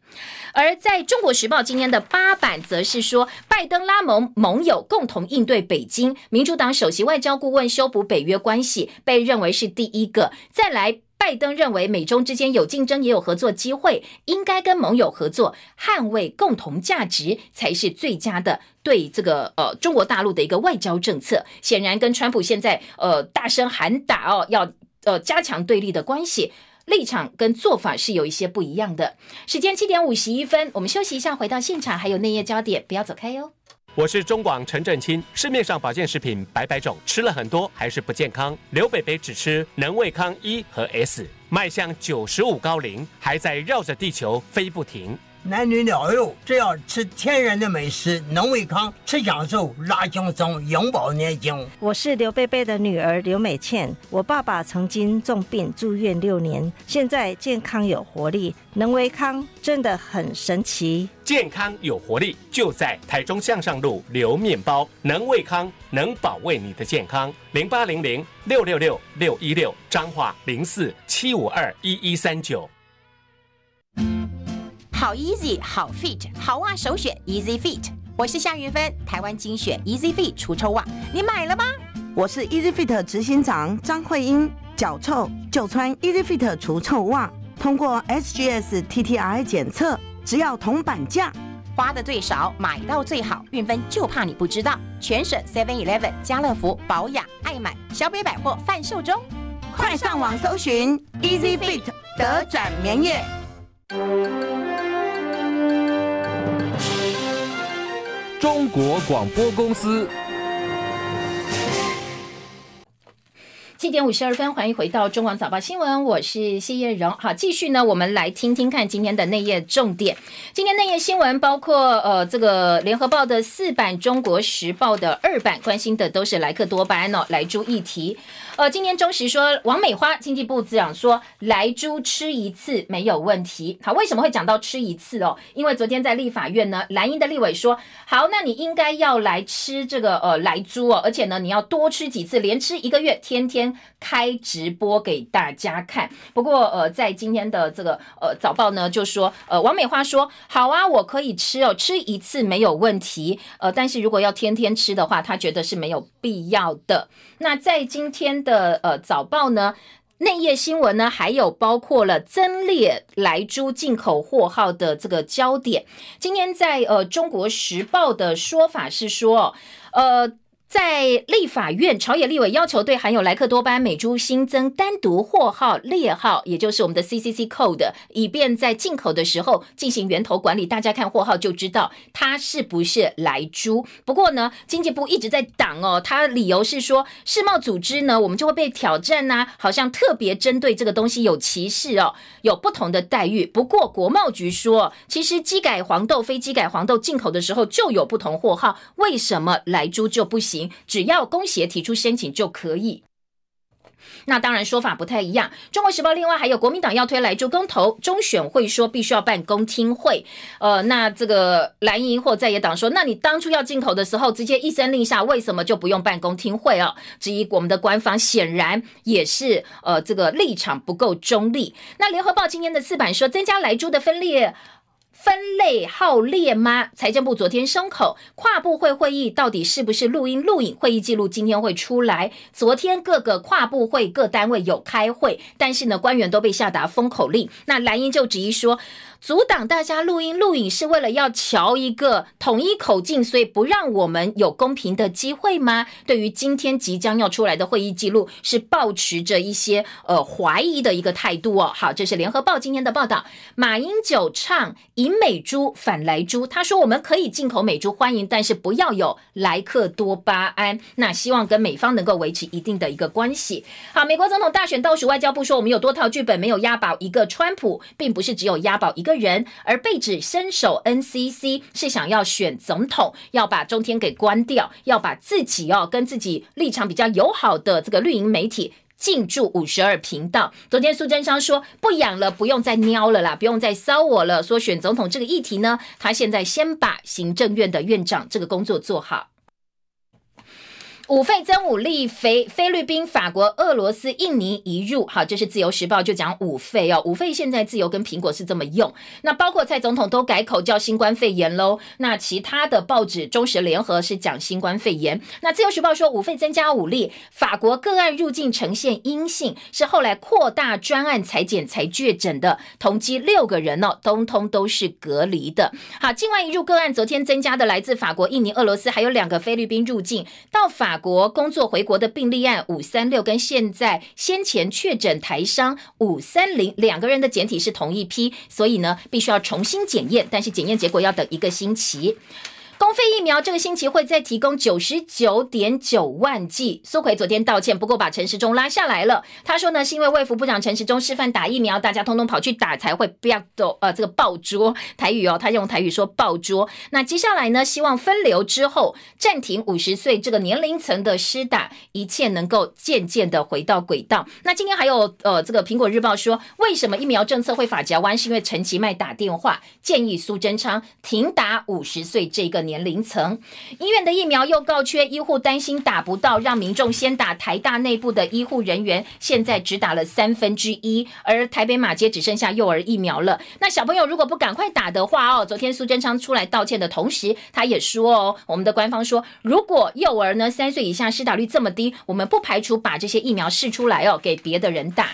而在中国时报今天的八版则是说，拜登拉盟盟友共同应对北京，民主党首席外交顾问修补北约关系，被认为是第一个。再来。拜登认为美中之间有竞争也有合作机会，应该跟盟友合作，捍卫共同价值才是最佳的对这个呃中国大陆的一个外交政策。显然跟川普现在呃大声喊打哦，要呃加强对立的关系，立场跟做法是有一些不一样的。时间七点五十一分，我们休息一下，回到现场还有内页焦点，不要走开哟。我是中广陈振清。市面上保健食品百百种，吃了很多还是不健康。刘北北只吃能胃康一和 S，迈向九十五高龄，还在绕着地球飞不停。男女老幼，只要吃天然的美食，能胃康，吃享受，拉轻松，永葆年轻。我是刘贝贝的女儿刘美倩，我爸爸曾经重病住院六年，现在健康有活力，能胃康真的很神奇。健康有活力，就在台中向上路刘面包，能胃康能保卫你的健康。零八零零六六六六一六，彰化零四七五二一一三九。好 easy，好 fit，好袜首选 Easy Fit。我是夏云芬，台湾精选 Easy Fit 除臭袜，你买了吗？我是 Easy Fit 执行长张慧英，脚臭就穿 Easy Fit 除臭袜，通过 SGS TTI 检测，只要铜板价，花的最少，买到最好。运芬就怕你不知道，全省 Seven Eleven、家乐福、宝雅、爱买、小北百货贩售中，快上网搜寻 Easy Fit 德转棉业。中国广播公司。七点五十二分，欢迎回到中广早报新闻，我是谢叶荣。好，继续呢，我们来听听看今天的内页重点。今天内页新闻包括呃，这个联合报的四版，中国时报的二版，关心的都是莱克多巴胺哦，莱猪议题。呃，今天中时说，王美花经济部长说，来猪吃一次没有问题。好，为什么会讲到吃一次哦？因为昨天在立法院呢，蓝营的立委说，好，那你应该要来吃这个呃来猪哦，而且呢，你要多吃几次，连吃一个月，天天开直播给大家看。不过呃，在今天的这个呃早报呢，就说呃王美花说，好啊，我可以吃哦，吃一次没有问题。呃，但是如果要天天吃的话，他觉得是没有必要的。那在今天的呃早报呢，内页新闻呢，还有包括了增列莱猪进口货号的这个焦点。今天在呃中国时报的说法是说，呃。在立法院，朝野立委要求对含有莱克多巴美猪新增单独货号列号，也就是我们的 CCC code，以便在进口的时候进行源头管理。大家看货号就知道它是不是来猪。不过呢，经济部一直在挡哦，他理由是说世贸组织呢，我们就会被挑战呐，好像特别针对这个东西有歧视哦，有不同的待遇。不过国贸局说，其实机改黄豆、非机改黄豆进口的时候就有不同货号，为什么来猪就不行？只要工协提出申请就可以。那当然说法不太一样。中国时报另外还有国民党要推来助公投，中选会说必须要办公听会。呃，那这个蓝营或在野党说，那你当初要进口的时候直接一声令下，为什么就不用办公听会啊？质疑我们的官方显然也是呃这个立场不够中立。那联合报今天的四版说，增加来猪的分裂。分类号列吗？财政部昨天松口，跨部会会议到底是不是录音录影？会议记录今天会出来。昨天各个跨部会各单位有开会，但是呢，官员都被下达封口令。那蓝英就质疑说。阻挡大家录音录影是为了要瞧一个统一口径，所以不让我们有公平的机会吗？对于今天即将要出来的会议记录，是抱持着一些呃怀疑的一个态度哦。好，这是联合报今天的报道。马英九唱以美猪反来猪，他说我们可以进口美猪，欢迎，但是不要有莱克多巴胺。那希望跟美方能够维持一定的一个关系。好，美国总统大选倒数，外交部说我们有多套剧本，没有押宝一个川普，并不是只有押宝一。个人而被指伸手 NCC 是想要选总统，要把中天给关掉，要把自己哦跟自己立场比较友好的这个绿营媒体进驻五十二频道。昨天苏贞昌说不养了，不用再喵了啦，不用再骚我了。说选总统这个议题呢，他现在先把行政院的院长这个工作做好。五费增武力，菲菲律宾、法国、俄罗斯、印尼一入。好，这是自由时报就讲五费哦。五费现在自由跟苹果是这么用。那包括蔡总统都改口叫新冠肺炎喽。那其他的报纸中时联合是讲新冠肺炎。那自由时报说五费增加武力，法国个案入境呈现阴性，是后来扩大专案裁剪才确诊的，同机六个人哦，通通都是隔离的。好，境外一入个案昨天增加的来自法国、印尼、俄罗斯，还有两个菲律宾入境到法。国工作回国的病例案五三六跟现在先前确诊台商五三零两个人的检体是同一批，所以呢必须要重新检验，但是检验结果要等一个星期。公费疫苗这个星期会再提供九十九点九万剂。苏奎昨天道歉，不过把陈时中拉下来了。他说呢，是因为卫福部长陈时中示范打疫苗，大家通通跑去打才会不要走呃这个爆桌台语哦，他用台语说爆桌。那接下来呢，希望分流之后暂停五十岁这个年龄层的施打，一切能够渐渐的回到轨道。那今天还有呃这个苹果日报说，为什么疫苗政策会法夹弯？是因为陈其迈打电话建议苏贞昌停打五十岁这个。年龄层，医院的疫苗又告缺，医护担心打不到，让民众先打。台大内部的医护人员现在只打了三分之一，而台北马街只剩下幼儿疫苗了。那小朋友如果不赶快打的话哦，昨天苏贞昌出来道歉的同时，他也说哦，我们的官方说，如果幼儿呢三岁以下施打率这么低，我们不排除把这些疫苗试出来哦，给别的人打。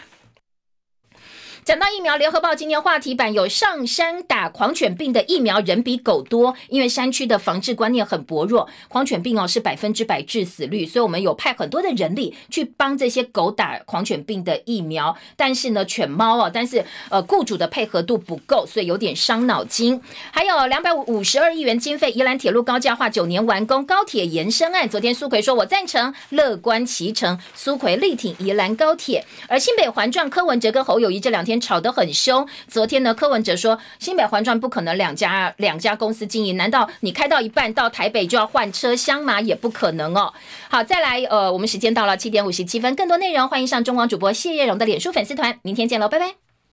讲到疫苗，联合报今天话题版有上山打狂犬病的疫苗人比狗多，因为山区的防治观念很薄弱，狂犬病哦是百分之百致死率，所以我们有派很多的人力去帮这些狗打狂犬病的疫苗，但是呢，犬猫哦，但是呃雇主的配合度不够，所以有点伤脑筋。还有两百五十二亿元经费，宜兰铁路高架化九年完工，高铁延伸案，昨天苏奎说我赞成，乐观其成，苏奎力挺宜兰高铁，而新北环状柯文哲跟侯友谊这两天吵得很凶。昨天呢，柯文哲说新北环状不可能两家两家公司经营，难道你开到一半到台北就要换车厢吗？也不可能哦。好，再来，呃，我们时间到了七点五十七分，更多内容欢迎上中广主播谢叶荣的脸书粉丝团，明天见喽，拜拜。